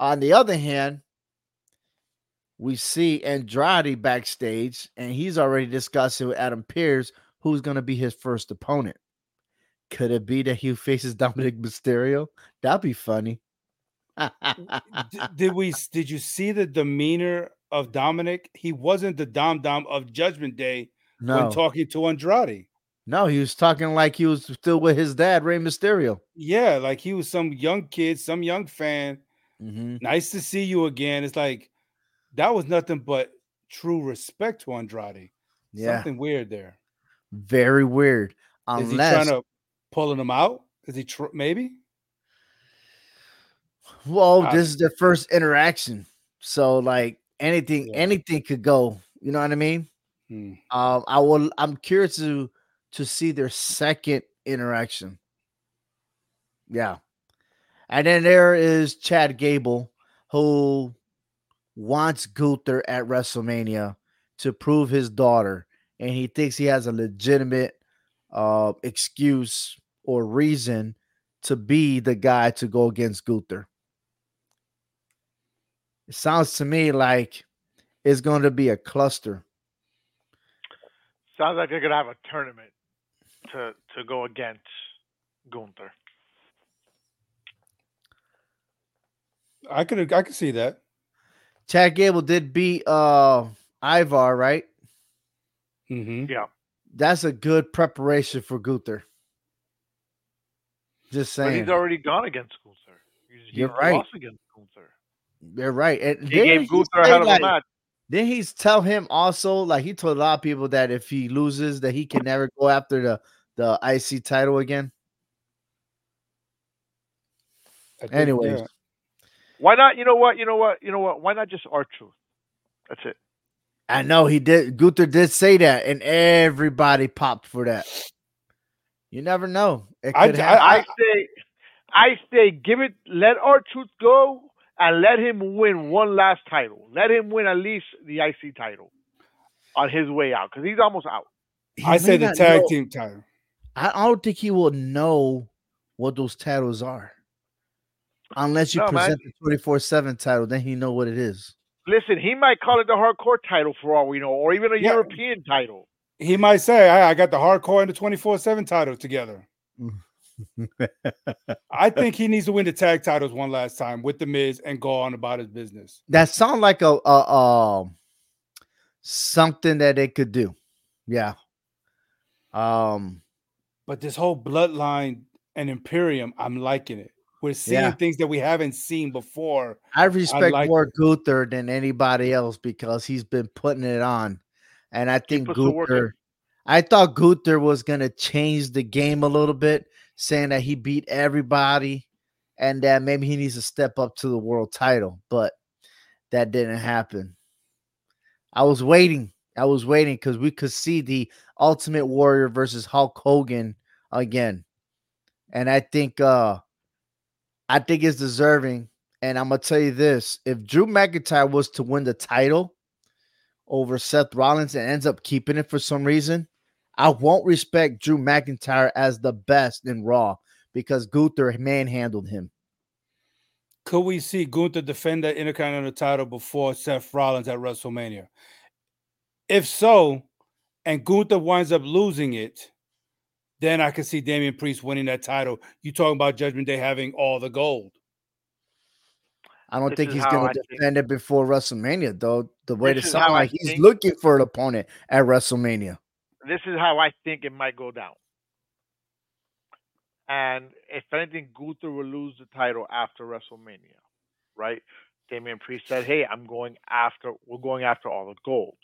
On the other hand, we see Andrade backstage, and he's already discussing with Adam Pearce who's going to be his first opponent. Could it be that he faces <laughs> Dominic Mysterio? That'd be funny. D- <laughs> did we did you see the demeanor of Dominic? He wasn't the Dom Dom of Judgment Day no, when talking to Andrade. No, he was talking like he was still with his dad, Rey Mysterio. Yeah, like he was some young kid, some young fan. Mhm. Nice to see you again. It's like that was nothing but true respect to Andrade. Yeah, Something weird there. very weird. Is he trying to pulling him out? Is he tr- maybe? well, Uh, this is their first interaction, so like anything, Yeah. anything could go. You know what I mean? Hmm. Um, I will. I'm curious to to see their second interaction. Yeah. And then there is Chad Gable, who wants Gunther at WrestleMania to prove his daughter, and he thinks he has a legitimate uh, excuse or reason to be the guy to go against Gunther. It sounds to me like it's going to be a cluster. Sounds like they're gonna have a tournament to to go against Gunther. I could I could see that. Chad Gable did beat uh Ivar, right? Mm-hmm. Yeah, That's a good preparation for Gunther. Just but saying. he's already gone against Gunther. He's, You're right. lost against Gunther. They're right. And He didn't gave Gunther a hell of like- a match. Didn't he tell him also like he told a lot of people that if he loses that he can never go after the the IC title again? I think, Anyways, yeah. Why not? You know what? You know what? You know what? Why not just our truth? That's it. I know he did. Gunther did say that, and everybody popped for that. You never know. It I- could I- happen. I say, I say, give it. Let our truth go and let him win one last title. Let him win at least the IC title on his way out because he's almost out. He I say the tag know- team title. I I don't think he will know what those titles are, unless you No, man. present the twenty four seven title. Then he know what it is. Listen, he might call it the hardcore title for all we know, or even a Yeah. European title. He might say, I, I got the hardcore and the 24 7 title together. <laughs> I think he needs to win the tag titles one last time with the Miz and go on about his business. that sounds like a, a um something that they could do. Yeah. Um. But this whole bloodline and Imperium, I'm liking it. We're seeing Yeah. things that we haven't seen before. I respect like more Gunther than anybody else because he's been putting it on, and I think puts the work in. Gunther. I thought Gunther was gonna change the game a little bit, saying that he beat everybody, and that maybe he needs to step up to the world title, but that didn't happen. I was waiting. I was waiting because we could see the Ultimate Warrior versus Hulk Hogan again, and I think uh I think it's deserving. And I'm gonna tell you this: if Drew McIntyre was to win the title over Seth Rollins and ends up keeping it for some reason, I won't respect Drew McIntyre as the best in Raw because Gunther manhandled him. Could we see Gunther defend that Intercontinental title before Seth Rollins at WrestleMania? If so, and Gunther winds up losing it, then I can see Damian Priest winning that title. You talking about Judgment Day having all the gold? I don't This think he's gonna I think- defend it before WrestleMania, though. The way This to sound like he's think- looking for an opponent at WrestleMania. This is how I think it might go down. And if anything, Gunther will lose the title after WrestleMania, right? Damian Priest said, "Hey, I'm going after. We're going after all the gold."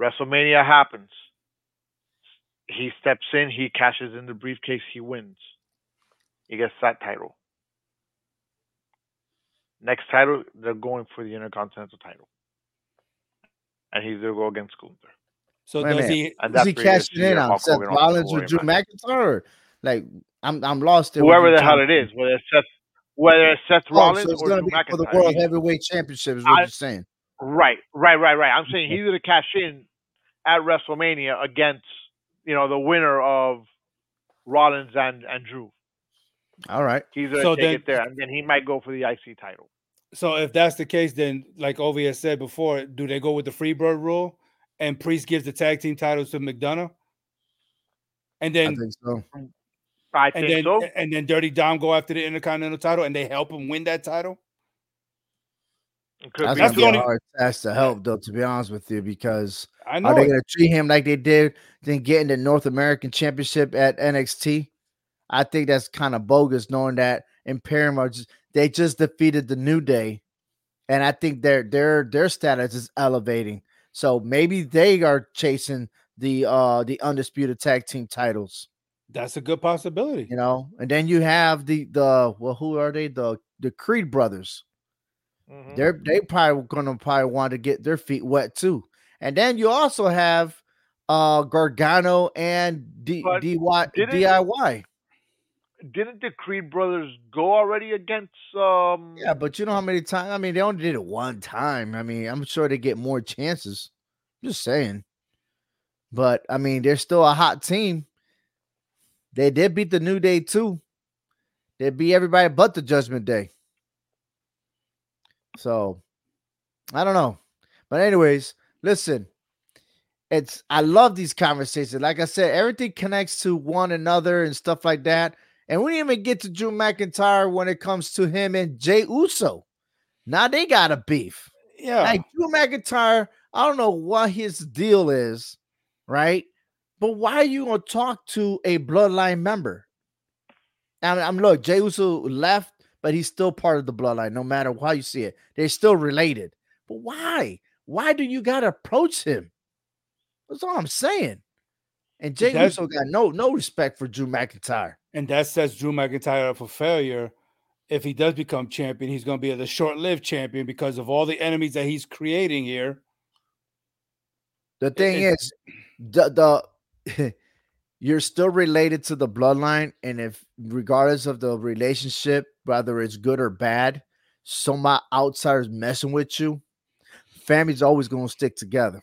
WrestleMania happens. He steps in. He cashes in the briefcase. He wins. He gets that title. Next title, they're going for the Intercontinental title, and he's gonna go against Gunther. So Wait does minute. he? And Who's he where you're cashing in on? Hulk Seth Hogan Rollins or Drew. McIntyre? Or, like, I'm I'm lost. in whoever the hell it is, it to whether it's Seth, whether it's Seth Oh, so it's or gonna Drew be for the World Heavyweight Championship, is what I- you're saying. Right, right, right, right. I'm saying he's going to cash in at WrestleMania against you know the winner of Rollins and and Drew. All right. He's going to So take then- it there, and then he might go for the IC title. So if that's the case, then like Ovi has said before, do they go with the Freebird rule and Priest gives the tag team titles to McDonagh, and I then think so. I and think then so. and then Dirty Dom go after the Intercontinental title and they help him win that title? That's, gonna the be only- a hard task to help, though. To be honest with you, because I know. are they going to treat him like they did then getting the North American Championship at NXT? I think that's kind of bogus, knowing that Imperium are just they just defeated the New Day, and I think their their their status is elevating. So maybe they are chasing the uh the undisputed tag team titles. That's a good possibility. you know. And then you have the the well, who are they? The the Creed brothers. Mhm. They're they probably gonna probably want to get their feet wet too. And then you also have uh Gargano and D, didn't- DIY. didn't the Creed brothers go already against? um Yeah, but you know how many times? I mean, they only did it one time. I mean, I'm sure they get more chances. I'm Just saying. But I mean, they're still a hot team. They did beat the New Day too. They beat everybody but the Judgment Day. So I don't know. But anyways, listen. It's I love these conversations. Like I said, everything connects to one another and stuff like that. And we didn't even get to Drew McIntyre when it comes to him and Jey Uso. Now they got a beef. Yeah. Like Drew McIntyre, I don't know what his deal is, right? But why are you gonna talk to a bloodline member? And I'm look, Jey Uso left, but he's still part of the bloodline, no matter how you see it. They're still related. But why? Why do you gotta approach him? That's all I'm saying. And Jey That's- Uso got no no respect for Drew McIntyre. and that sets Drew McIntyre up for failure. If he does become champion, he's going to be the short-lived champion because of all the enemies that he's creating here. The thing it- is, the the <laughs> you're still related to the bloodline, and if regardless of the relationship, whether it's good or bad, some o- outsiders messing with you, family's always gonna stick together.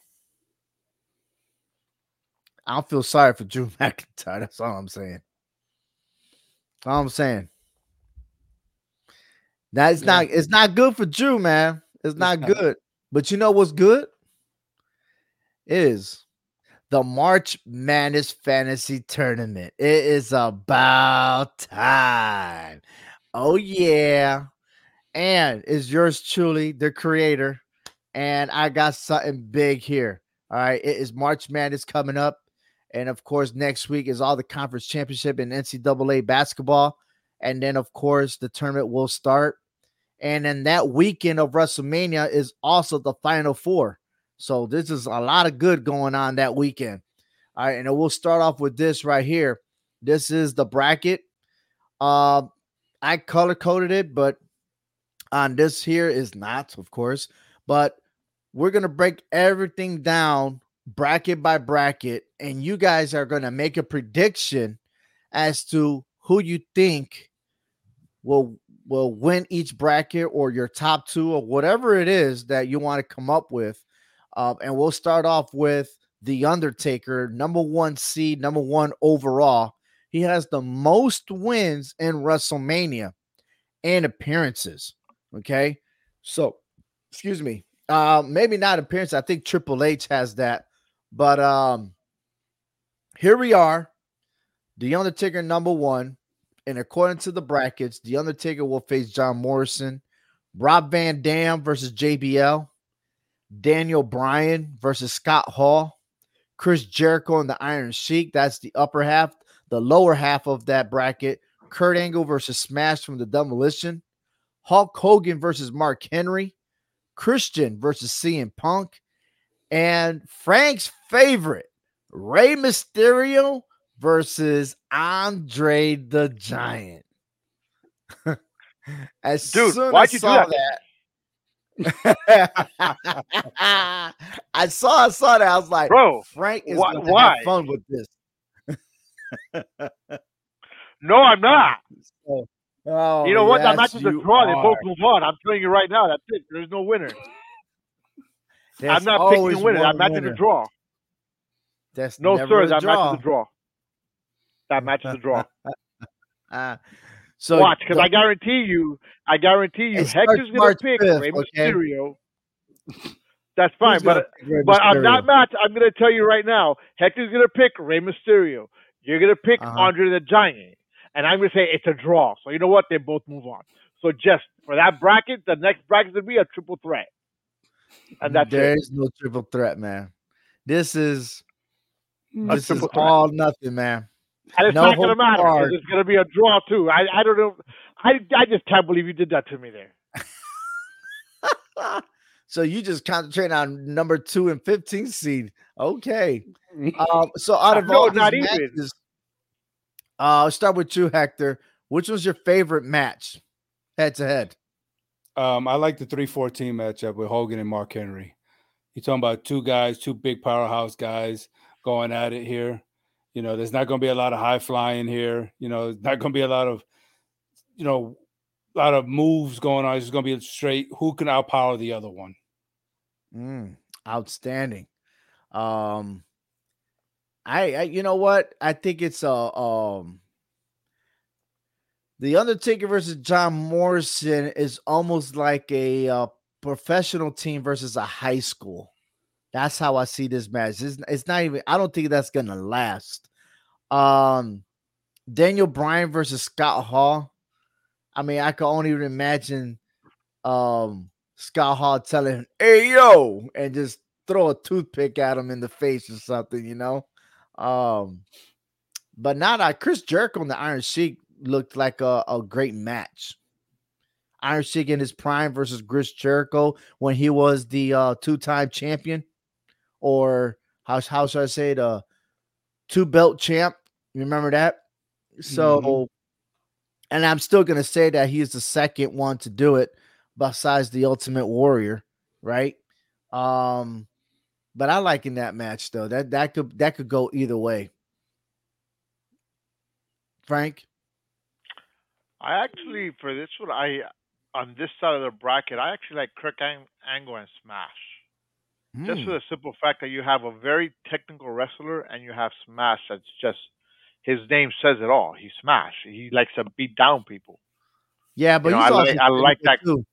I don't feel sorry for <laughs> Drew McIntyre. That's all I'm saying. All I'm saying. Now it's Yeah. not it's not good for Drew, man. It's not not. good. But you know what's good? Is the March Madness Fantasy Tournament. It is about time. Oh yeah. And it's yours truly, the creator. And I got something big here. All right. It is March Madness coming up. And of course, next week is all the conference championship in NCAA basketball. And then, of course, the tournament will start. And then that weekend of WrestleMania is also the final four. So this is a lot of good going on that weekend. All right, and we'll start off with this right here. This is the bracket. Uh, I color coded it, but on this here is not, of course. But we're gonna break everything down bracket by bracket, and you guys are gonna make a prediction as to who you think will will win each bracket or your top two or whatever it is that you want to come up with. Uh, and we'll start off with The Undertaker, number one seed, number one overall. He has the most wins in WrestleMania and appearances. Okay. So, excuse me. Uh, maybe not appearance. I think Triple H has that. But um, here we are. The Undertaker, number one. And according to the brackets, The Undertaker will face John Morrison, Rob Van Dam versus JBL, Daniel Bryan versus Scott Hall, Chris Jericho and the Iron Sheik. That's the upper half. The lower half of that bracket, Kurt Angle versus Smash from the Demolition, Hulk Hogan versus Mark Henry, Christian versus CM Punk, and Frank's favorite, Rey Mysterio versus Andre the Giant. <laughs> As Dude, soon why'd as you do saw that? that. <laughs> I saw I saw that. I was like, Bro, Frank is why- gonna why? have fun with this. <laughs> no, I'm not. So- oh, you know what? That yes, match is a draw. They both move on. I'm telling you right now. That's it. There's no winner. There's I'm not picking picking winner. That match is a draw. That's No, sir. That draw. match is a draw. That match is a draw. Ah, <laughs> so Watch, because I guarantee you, I guarantee you, Hector's gonna pick 5th, Rey okay? Mysterio. That's fine, but but on that match, I'm gonna tell you right now, Hector's gonna pick Rey Mysterio. You're gonna pick Uh-huh. Andre the Giant, and I'm gonna say it's a draw. So you know what? They both move on. So just for that bracket, the next bracket would be a triple threat, and that's there it. is no triple threat, man. This is A this is threat. all nothing, man. And it's no not gonna matter because it's gonna be a draw too. I I don't know. I I just can't believe you did that to me there. <laughs> so you just concentrate on number two and 15 seed. Okay. Um, so out of No, all these not even. matches, uh, I'll start with you, Hector. Which was your favorite match, head to head? Um, I like the 314 matchup with Hogan and Mark Henry. You're talking about two guys, two big powerhouse guys going at it here. You know, there's not going to be a lot of high flying here. You know, there's not going to be a lot of, you know, a lot of moves going on. It's going to be straight. Who can outpower the other one? Mm, outstanding. Um, I, I, you know what? I think it's a um. The Undertaker versus John Morrison is almost like a uh, professional team versus a high school. That's how I see this match. It's, it's not even. I don't think that's gonna last. Um, Daniel Bryan versus Scott Hall. I mean, I can only imagine um Scott Hall telling "Hey yo," and just throw a toothpick at him in the face or something, you know. Um, but not I. Chris Jericho and the Iron Sheik looked like a, a great match. Iron Sheik in his prime versus Chris Jericho when he was the uh, two-time champion or how how should I say the two belt champ? You Remember that? So, mm-hmm. and I'm still gonna say that he's the second one to do it, besides the Ultimate Warrior, right? Um, but I like in that match though. That that could that could go either way. Frank, I actually for this one I on this side of the bracket I actually like Kurt Angle and Smash. Mm. Just for hmm. the simple fact that you have a very technical wrestler and you have Smash that's just his name says it all. He Smash. He likes to beat down people. Yeah, but you know, I, like, I like that. Too.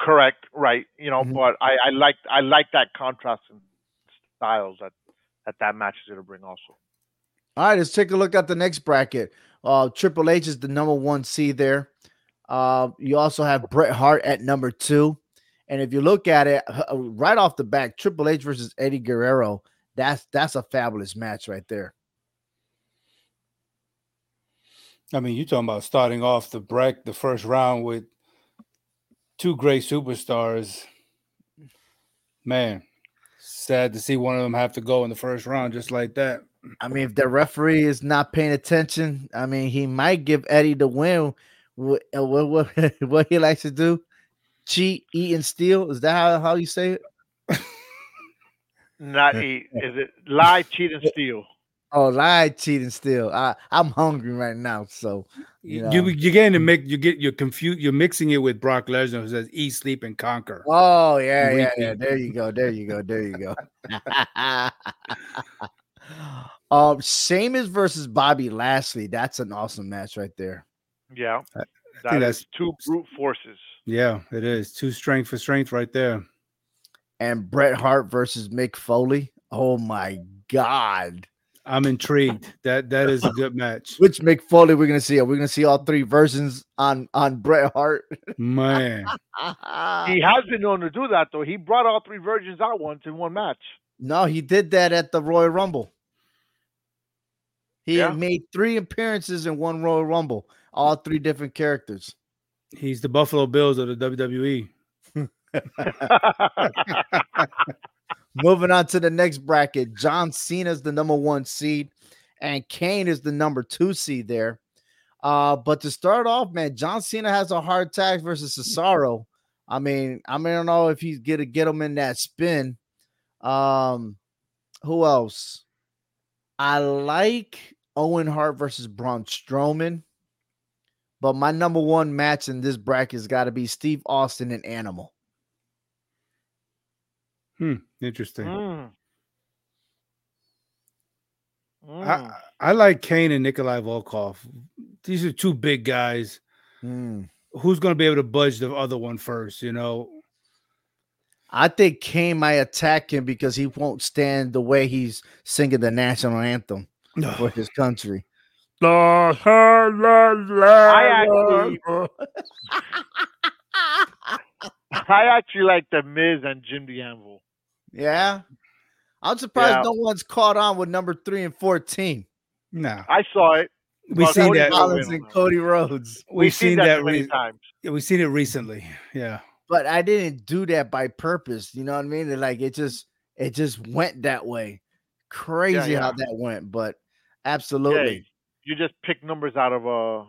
Correct, right? You know, mm-hmm. but I, I like I like that contrast in styles that that that match is going to bring also. All right, let's take a look at the next bracket. Uh, Triple H is the number one seed there. Uh, you also have Bret Hart at number two. And if you look at it uh, right off the back, Triple H versus Eddie Guerrero, that's that's a fabulous match right there. I mean, you're talking about starting off the break, the first round with two great superstars. Man, sad to see one of them have to go in the first round just like that. I mean, if the referee is not paying attention, I mean, he might give Eddie the win. What uh, what what, <laughs> what he likes to do? cheat, eat, and steal. Is that how, how you say it? Not eat. Is it lie, cheat, and steal? Oh, lie, cheat, and steal. I I'm hungry right now, so you know. you you're getting to make you get you're confused. You're mixing it with Brock Lesnar who says eat, sleep, and conquer. Oh yeah, yeah, yeah. There you go. There you go. There you go. <laughs> <laughs> um, Sheamus versus Bobby Lashley. That's an awesome match right there. Yeah, I that that's two brute forces. Yeah, it is. Two strength for strength right there. And Bret Hart versus Mick Foley. Oh my God. I'm intrigued. That that is a good match. Which Mick Foley we're gonna see? Are we gonna see all three versions on on Bret Hart? Man, <laughs> he has been known to do that though. He brought all three versions out once in one match. No, he did that at the Royal Rumble. He yeah. made three appearances in one Royal Rumble, all three different characters. He's the Buffalo Bills of the WWE. <laughs> <laughs> Moving on to the next bracket, John Cena is the number one seed, and Kane is the number two seed there. Uh, but to start off, man, John Cena has a hard task versus Cesaro. I mean, I mean, I don't know if he's gonna get him in that spin. Um, who else? I like Owen Hart versus Braun Strowman. But my number one match in this bracket has got to be Steve Austin and Animal. Hmm. Interesting. Mm. Mm. I, I like Kane and Nikolai Volkov. These are two big guys. Mm. Who's going to be able to budge the other one first? You know, I think Kane might attack him because he won't stand the way he's singing the national anthem <sighs> for his country. I actually, <laughs> I actually like the Miz and Jim the Anvil. Yeah, I'm surprised yeah. no one's caught on with number three and fourteen. No, I saw it. We seen that Rollins and Cody Rhodes. We've, seen, seen, that, that many re- times. Yeah, we've seen it recently. Yeah, but I didn't do that by purpose. You know what I mean? Like it just it just went that way. Crazy yeah, yeah. how that went, but absolutely you just pick numbers out of a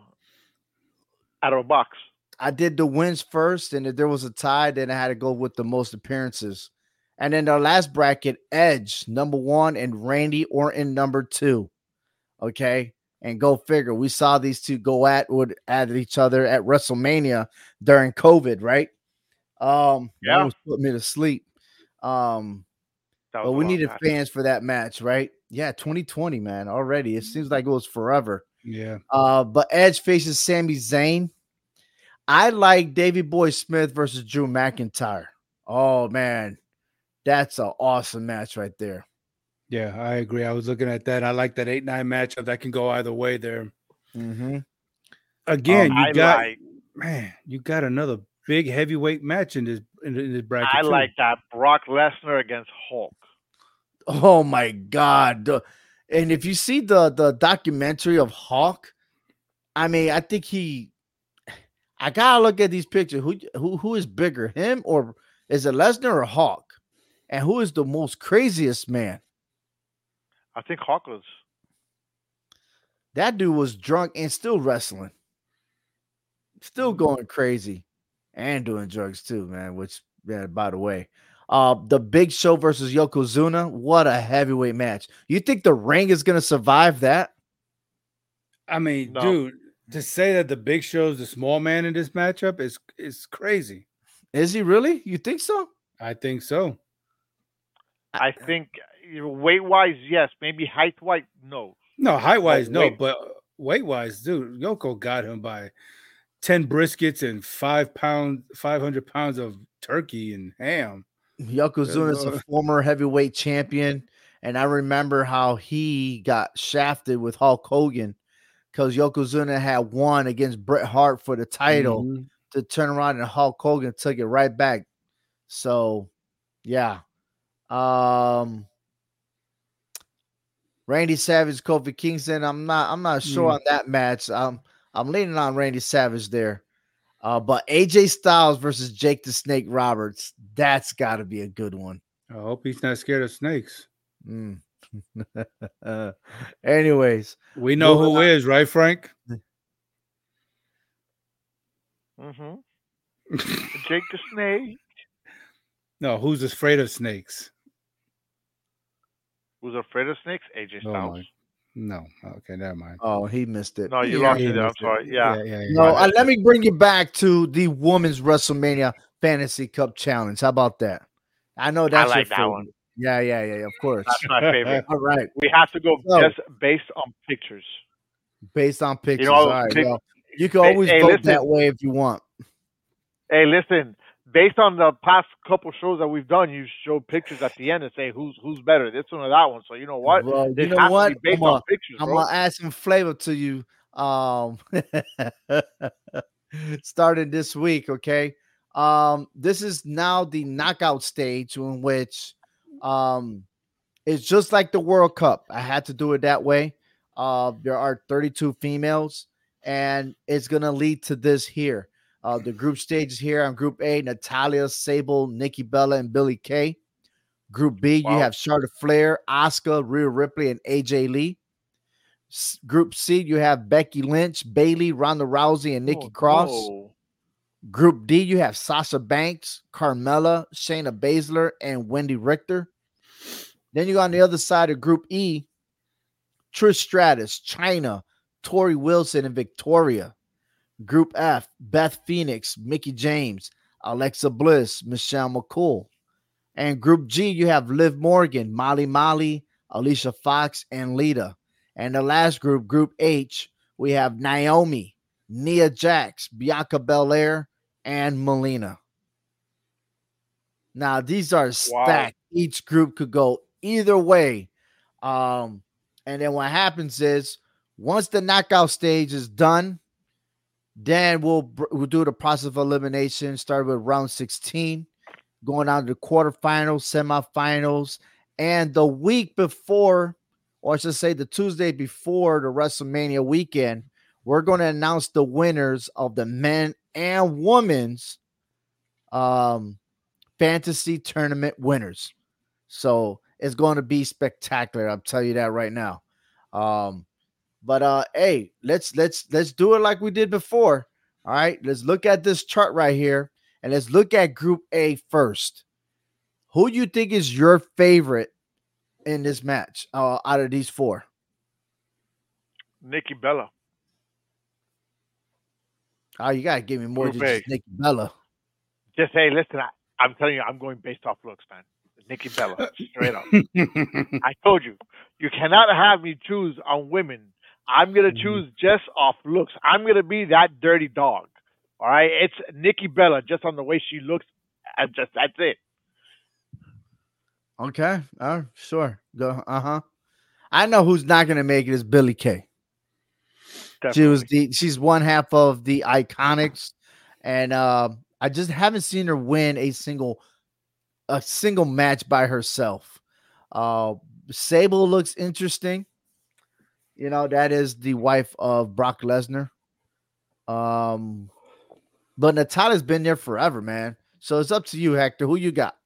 out of a box. I did the wins first, and if there was a tie, then I had to go with the most appearances. And then the last bracket, Edge number one and Randy Orton number two. Okay. And go figure. We saw these two go at would at each other at WrestleMania during COVID, right? Um, that Yeah. was put me to sleep. Um, but we needed match. fans for that match, right? Yeah, 2020, man. Already. It seems like it was forever. Yeah. Uh, but Edge faces Sami Zayn. I like Davy Boy Smith versus Drew McIntyre. Oh man, that's an awesome match right there. Yeah, I agree. I was looking at that. I like that eight nine matchup. That can go either way there. Mm-hmm. Again, Um, you I got like man, you got another big heavyweight match in this in, in this bracket. I too. like that Brock Lesnar against Hulk. Oh my god. And if you see the the documentary of Hulk, I mean, I think he I gotta look at these pictures. Who who who is bigger, him or is it Lesnar or Hawk? And who is the most craziest man? I think Hulk was. That dude was drunk and still wrestling. Still going crazy and doing drugs too, man. Which, yeah, by the way, uh, the Big Show versus Yokozuna. What a heavyweight match! You think the ring is gonna survive that? I mean, No. dude, to say that the big show's the small man in this matchup is is crazy. Is he really? You think so? I think so. I think weight wise, yes. Maybe height wise, no. No, height wise, no, weight- but weight wise, dude, Yoko got him by 10 briskets and five pound, 500 pounds of turkey and ham. Yokozuna is a former heavyweight champion, and I remember how he got shafted with Hulk Hogan because Yokozuna had won against Bret Hart for the title. Mhm. to turn around and Hulk Hogan took it right back. So, yeah. Um Randy Savage, Kofi Kingston. I'm not I'm not sure Mm. on that match. I'm I'm leaning on Randy Savage there. Uh, but AJ Styles versus Jake the Snake Roberts, that's got to be a good one. I hope he's not scared of snakes. Mm. <laughs> Anyways, We know Moving who is, right, Frank? Mm-hmm. <laughs> Jake the Snake, no, who's afraid of snakes? Who's afraid of snakes? AJ Oh, Styles. my- No, okay, never mind. oh, he missed it. no, you Yeah, lost it there. I'm missed it. sorry. Yeah. yeah, yeah. No, yeah. uh, let me bring you back to the Women's WrestleMania Fantasy Cup Challenge. How about that? I know that's like your that favorite. one. Yeah, yeah, yeah, of course. That's my favorite. <laughs> All right, We have to go So- just based on pictures. based on pictures. know, All right, pic- well, you can always hey, vote listen. that way if you want. Hey, listen. Based on the past couple shows that we've done, you show pictures at the end and say who's who's better, this one or that one. So you know what? Well, you know what? to be based I'm on a- pictures, I'm gonna add some flavor to you. Um, <laughs> starting this week, okay. Um, this is now the knockout stage in which, um, it's just like the World Cup. I had to do it that way. Uh, there are 32 females, and it's gonna lead to this here. Uh, the group stage is here on Group A: Natalya, Sable, Nikki Bella, and Billie Kay. Group B, you have Charlotte Flair, Asuka, Rhea Ripley, and AJ Lee. S- Group C, you have Becky Lynch, Bayley, Ronda Rousey, and Nikki Oh, Cross. no. Group D, you have Sasha Banks, Carmella, Shayna Baszler, and Wendi Richter. Then you go on the other side of Group E, Trish Stratus, Chyna, Torrie Wilson, and Victoria. Group F, Beth Phoenix, Mickie James, Alexa Bliss, Michelle McCool. And Group G, you have Liv Morgan, Molly Holly, Alicia Fox, and Lita. And the last group, Group H, we have Naomi, Nia Jax, Bianca Belair, and Melina. Now, these are stacked. Each group could go either way. Um, and then what happens is once the knockout stage is done, then we'll we'll do the process of elimination. Start with round 16, going on to the quarterfinals, semifinals, and the week before, or I should say the Tuesday before the WrestleMania weekend, we're going to announce the winners of the men and women's um fantasy tournament winners. So it's going to be spectacular. I'll tell you that right now. Um, but uh, hey, let's let's let's do it like we did before. All right, let's look at this chart right here, and let's look at Group A first. Who do you think is your favorite in this match uh, out of these four? Nikki Bella. Oh, you gotta give me more Group than A. just Nikki Bella. Just say, listen, I, I'm telling you, I'm going based off looks, man. Nikki Bella, straight up. <laughs> I told you, you cannot have me choose on women. I'm gonna Mhm. choose just off looks. I'm gonna be that dirty dog. All right, it's Nikki Bella just on the way she looks. And just that's it. Okay. Uh, sure. Go. Uh huh. I know who's not gonna make it is Billie Kay. She was the she's one half of the iconics, and uh, I just haven't seen her win a single a single match by herself. Uh, Sable looks interesting. You know that is the wife of Brock Lesnar. Um, but Natalya's been there forever, man. So it's up to you, Hector. Who you got?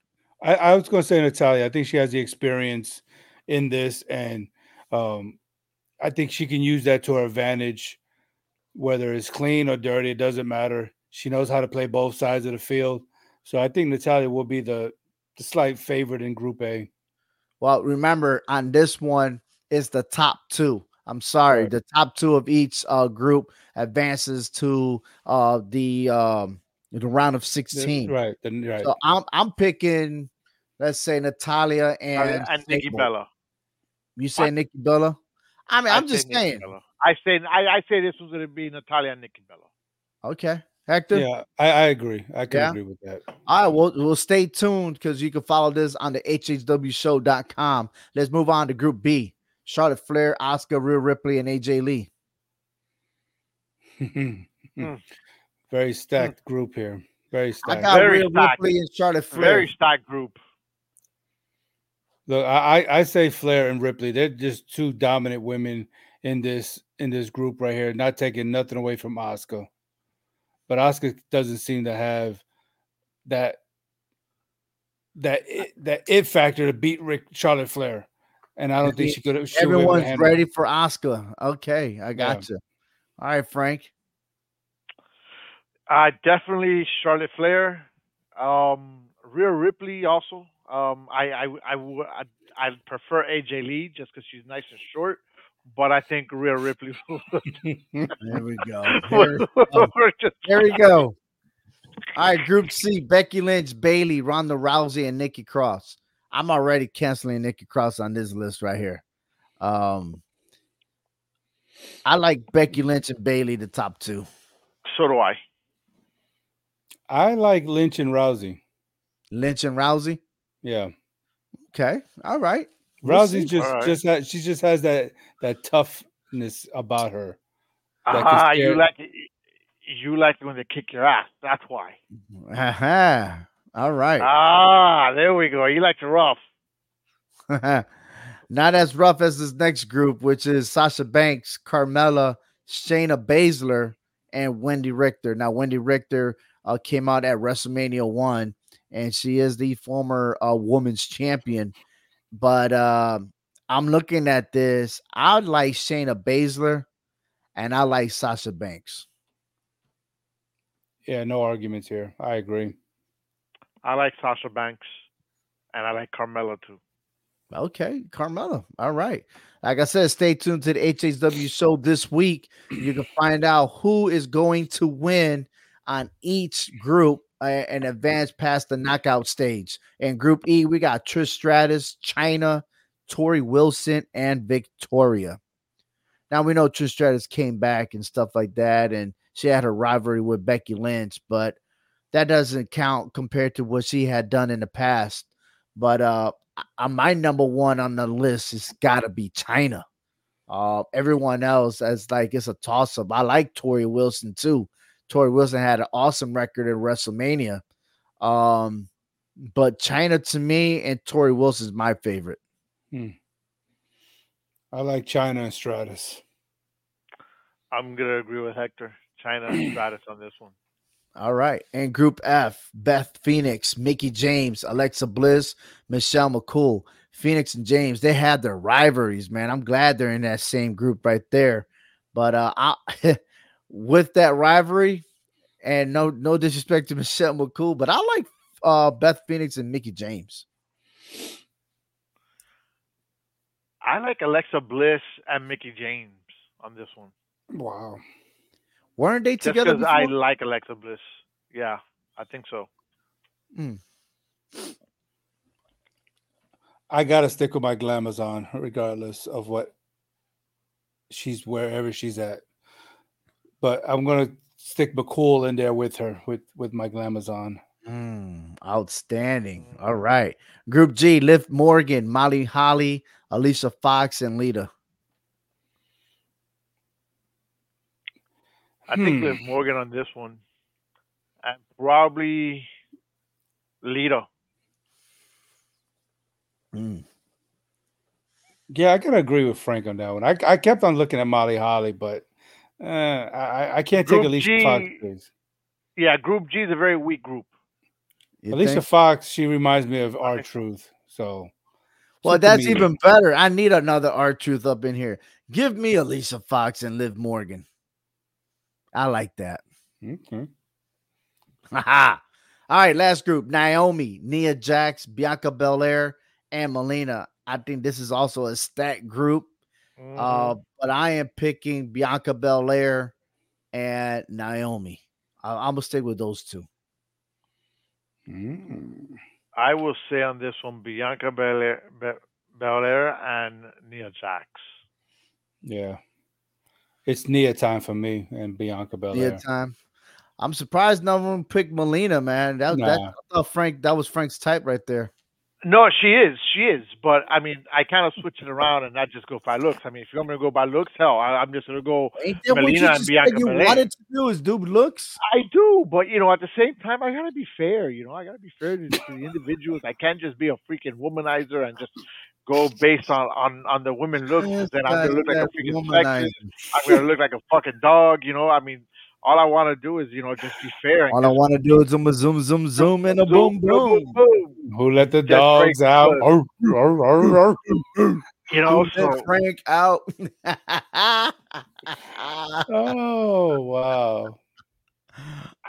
I, I was going to say Natalya. I think she has the experience in this, and um, I think she can use that to her advantage. Whether it's clean or dirty, it doesn't matter. She knows how to play both sides of the field. So I think Natalya will be the, the slight favorite in Group A. Well, remember on this one, it's the top two. I'm sorry, Right. the top two of each uh, group advances to uh, the um, the round of 16. Right. Then right. So I'm I'm picking, let's say Natalya and, and Nikki Bella. You say What? Nikki Bella? I mean, I I'm say just Nikki saying. Bella. I say I, I say this was gonna be Natalya and Nikki Bella. Okay, Hector. yeah, I, I agree. I can Yeah? agree with that. All right, well, we'll stay tuned because you can follow this on the hhwshow.com. Let's move on to Group B. Charlotte Flair, Asuka, Rhea Ripley, and AJ Lee. Hmm. Hmm. Very stacked hmm. group here. Very I stacked. got Very Rhea stacked. Ripley and Charlotte Flair. Very stacked group. Look, I, I I say Flair and Ripley. They're just two dominant women in this in this group right here. Not taking nothing away from Asuka, but Asuka doesn't seem to have that that it, that it factor to beat Rick Charlotte Flair, and I don't think she could. she would be able to Everyone's handle it. ready for Asuka. Okay, I got you. All right, Frank. Uh, definitely Charlotte Flair. Um, Rhea Ripley also. Um, I I I would I, I prefer AJ Lee just because she's nice and short, but I think Rhea Ripley <laughs> <laughs> There we go. <laughs> There, would just here we go. All right, Group C: Becky Lynch, Bayley, Ronda Rousey, and Nikki Cross. I'm already canceling Nikki Cross on this list right here. Um, I like Becky Lynch and Bayley, the top two. So do I. I like Lynch and Rousey. Lynch and Rousey. Yeah, Okay, all right. We'll Rousey see. just All right. just has, she just has that that toughness about her. That can Ah, you like it. You like it when they kick your ass. That's why. Aha. <laughs> All right. Ah, there we go. You like the rough. <laughs> Not as rough as this next group, which is Sasha Banks, Carmella, Shayna Baszler, and Wendi Richter. Now, Wendi Richter uh, came out at WrestleMania 1, and she is the former uh, women's champion. But um I'm looking at this. I like Shayna Baszler, and I like Sasha Banks. Yeah, no arguments here. I agree. I like Sasha Banks, and I like Carmella too. Okay, Carmella. All right. Like I said, stay tuned to the HHW show this week. You can find out who is going to win on each group uh, and advance past the knockout stage. In Group E, we got Trish Stratus, Chyna, Torrie Wilson, and Victoria. Now we know Trish Stratus came back and stuff like that, and she had her rivalry with Becky Lynch, but that doesn't count compared to what she had done in the past. But uh, my number one on the list has got to be Chyna. Uh, everyone else as like it's a toss up. I like Torrie Wilson too. Torrie Wilson had an awesome record in WrestleMania. Um, but Chyna to me and Torrie Wilson is my favorite. I like Chyna and Stratus. I'm gonna agree with Hector. Chyna and <clears throat> Stratus on this one. All right. And Group F, Beth Phoenix, Mickie James, Alexa Bliss, Michelle McCool. Phoenix and James, they had their rivalries, man. I'm glad they're in that same group right there. But uh I, <laughs> with that rivalry, and no no disrespect to Michelle McCool, but I like uh Beth Phoenix and Mickie James. I like Alexa Bliss and Mickie James on this one. Wow. Weren't they Just together? because I like Alexa Bliss. Yeah, I think so. I gotta stick with my glamazon, regardless of what she's wherever she's at. But I'm gonna stick McCool in there with her with with my glamazon. Mm, outstanding. All right. Group G, Liv Morgan, Molly Holly, Alicia Fox, and Lita. I think Hmm. Liv Morgan on this one, and probably Lita. Mm. Yeah, I gotta agree with Frank on that one. I I kept on looking at Molly Holly, but uh, I I can't take Group Alicia G- Fox. please. Yeah, Group G is a very weak group. You Alicia think? Fox, she reminds me of R-Truth. So Well, that's even better. I need another R-Truth up in here. Give me Alicia Fox and Liv Morgan. I like that. Okay. Haha. <laughs> All right, last group Naomi, Nia Jax, Bianca Belair, and Melina. I think this is also a stacked group. Uh, Mhm. but I am picking Bianca Belair and Naomi. I, I'm gonna stick with those two. Mm. I will say on this one, Bianca Belair, Be- Belair and Nia Jax. Yeah. It's Nia time for me and Bianca Belair. Nia time. I'm surprised none of them picked Melina, man. That, that I thought Frank that was Frank's type right there. No, she is. She is. But I mean, I kind of switch it around and not just go by looks. I mean, if you're going to go by looks, hell, I, I'm just going to go. Ain't that what you Melina and just Bianca said you Belair. wanted to do is do looks? I do, but you know, at the same time, I gotta be fair. You know, I gotta be fair to, to the individuals. I can't just be a freaking womanizer and just go based on on on the women looks. 'cause then I'm gonna look like a freaking sexist. I'm gonna look like a fucking dog. You know, I mean, all I want to do is you know just be fair. And All I want to do is zoom, zoom, zoom, zoom, and a boom, boom. boom. Who let the dogs out? <laughs> You know, Who let so Frank out. <laughs> Oh wow.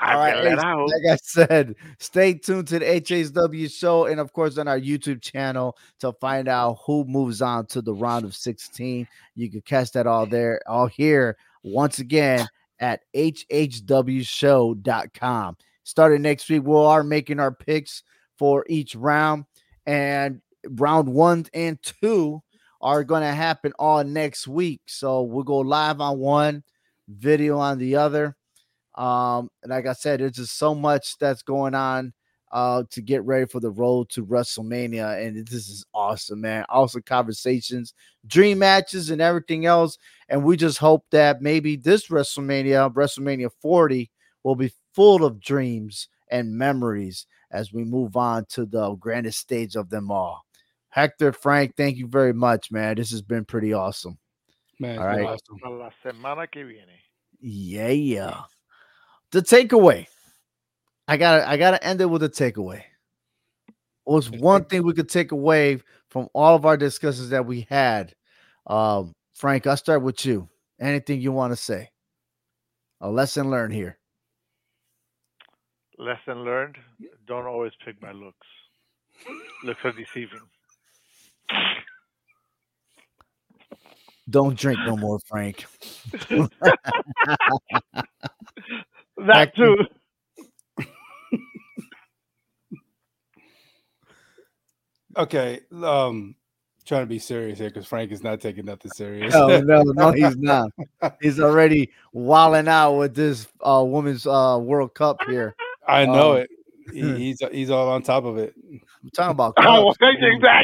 All right, like I said, stay tuned to the HHW show and, of course, on our YouTube channel to find out who moves on to the round of 16. You can catch that all there, all here, once again at hhwshow.com. Starting next week, we are making our picks for each round, and round one and two are going to happen all next week. So we'll go live on one, video on the other. Um, and like I said, there's just so much that's going on uh to get ready for the road to WrestleMania, and this is awesome, man. Awesome conversations, dream matches, and everything else. And we just hope that maybe this WrestleMania, WrestleMania 40, will be full of dreams and memories as we move on to the grandest stage of them all. Hector, Frank, thank you very much, man. This has been pretty awesome. Man, All it's been right. awesome. La semana que viene. Yeah, yeah. The takeaway. I gotta I gotta end it with a takeaway. What's one thing we could take away from all of our discussions that we had? Um, Frank, I'll start with you. Anything you want to say? A lesson learned here. Lesson learned: Don't always pick by looks. Looks are deceiving. Don't drink no more, Frank. <laughs> <laughs> <laughs> That too. <laughs> Okay. Um trying to be serious here because Frank is not taking nothing serious. No, no, no, <laughs> he's not. He's already wilding out with this uh women's uh World Cup here. I know Um, it. He, he's he's all on top of it. I'm talking about <laughs> Oh, cups.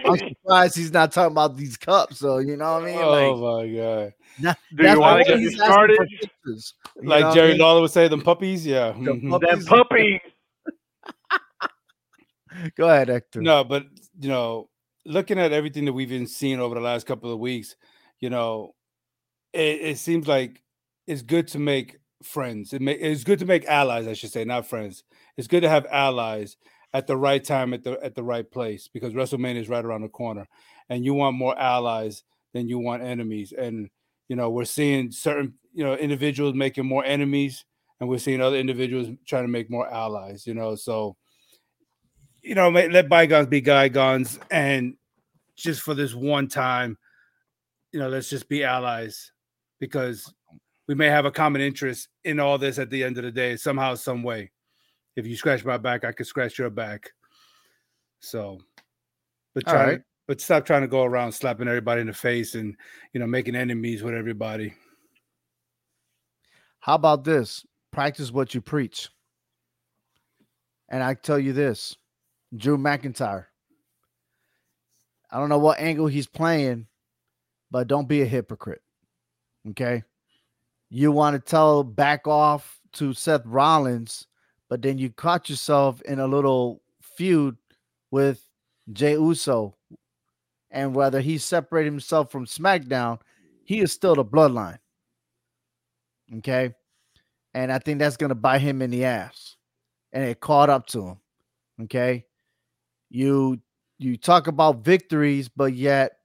I'm surprised he's not talking about these cups. So you know what I mean? Oh Like, my god! Nah, Do you want to get me he's asking started? pictures, you know Like what I Jerry mean? Lawler would say, "Them puppies." Yeah. The mhm. pup- Them puppies. <laughs> Go ahead, Hector. No, but you know, looking at everything that we've been seeing over the last couple of weeks, you know, it, it seems like it's good to make friends. It it's good to make allies, I should say, not friends. It's good to have allies at the right time at the at the right place because WrestleMania is right around the corner, and you want more allies than you want enemies. And you know, we're seeing certain you know individuals making more enemies, and we're seeing other individuals trying to make more allies. You know, so you know, let bygones be bygones, and just for this one time, you know, let's just be allies because we may have a common interest in all this at the end of the day, somehow, some way. If you scratch my back, I could scratch your back. So, but try, right. but stop trying to go around slapping everybody in the face and you know making enemies with everybody. How about this? Practice what you preach. And I tell you this, Drew McIntyre. I don't know what angle he's playing, but don't be a hypocrite. Okay. You want to tell back off to Seth Rollins, but then you caught yourself in a little feud with Jey Uso. And whether he separated himself from SmackDown, he is still the bloodline. Okay. And I think that's going to bite him in the ass. And it caught up to him. Okay. You you talk about victories, but yet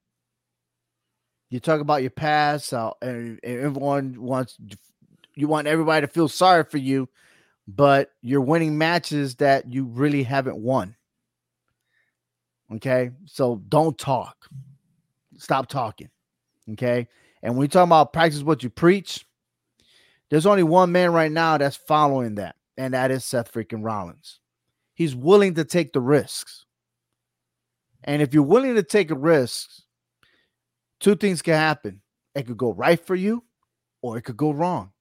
you talk about your past, uh, and, everyone wants you want everybody to feel sorry for you, but you're winning matches that you really haven't won. Okay, so don't talk. Stop talking. Okay, and when you talk about practice what you preach, there's only one man right now that's following that, and that is Seth freaking Rollins. He's willing to take the risks. And if you're willing to take a risk, two things can happen. It could go right for you or it could go wrong.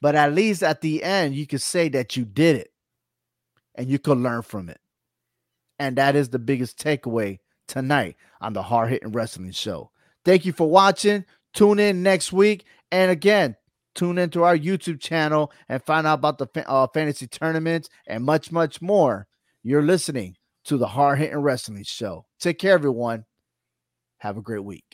But at least at the end, you could say that you did it and you could learn from it. And that is the biggest takeaway tonight on the Hard Hitting Wrestling Show. Thank you for watching. Tune in next week. And again, tune into our YouTube channel and find out about the uh, fantasy tournaments and much, much more. You're listening to the Hard Hitting Wrestling Show. Take care, everyone. Have a great week.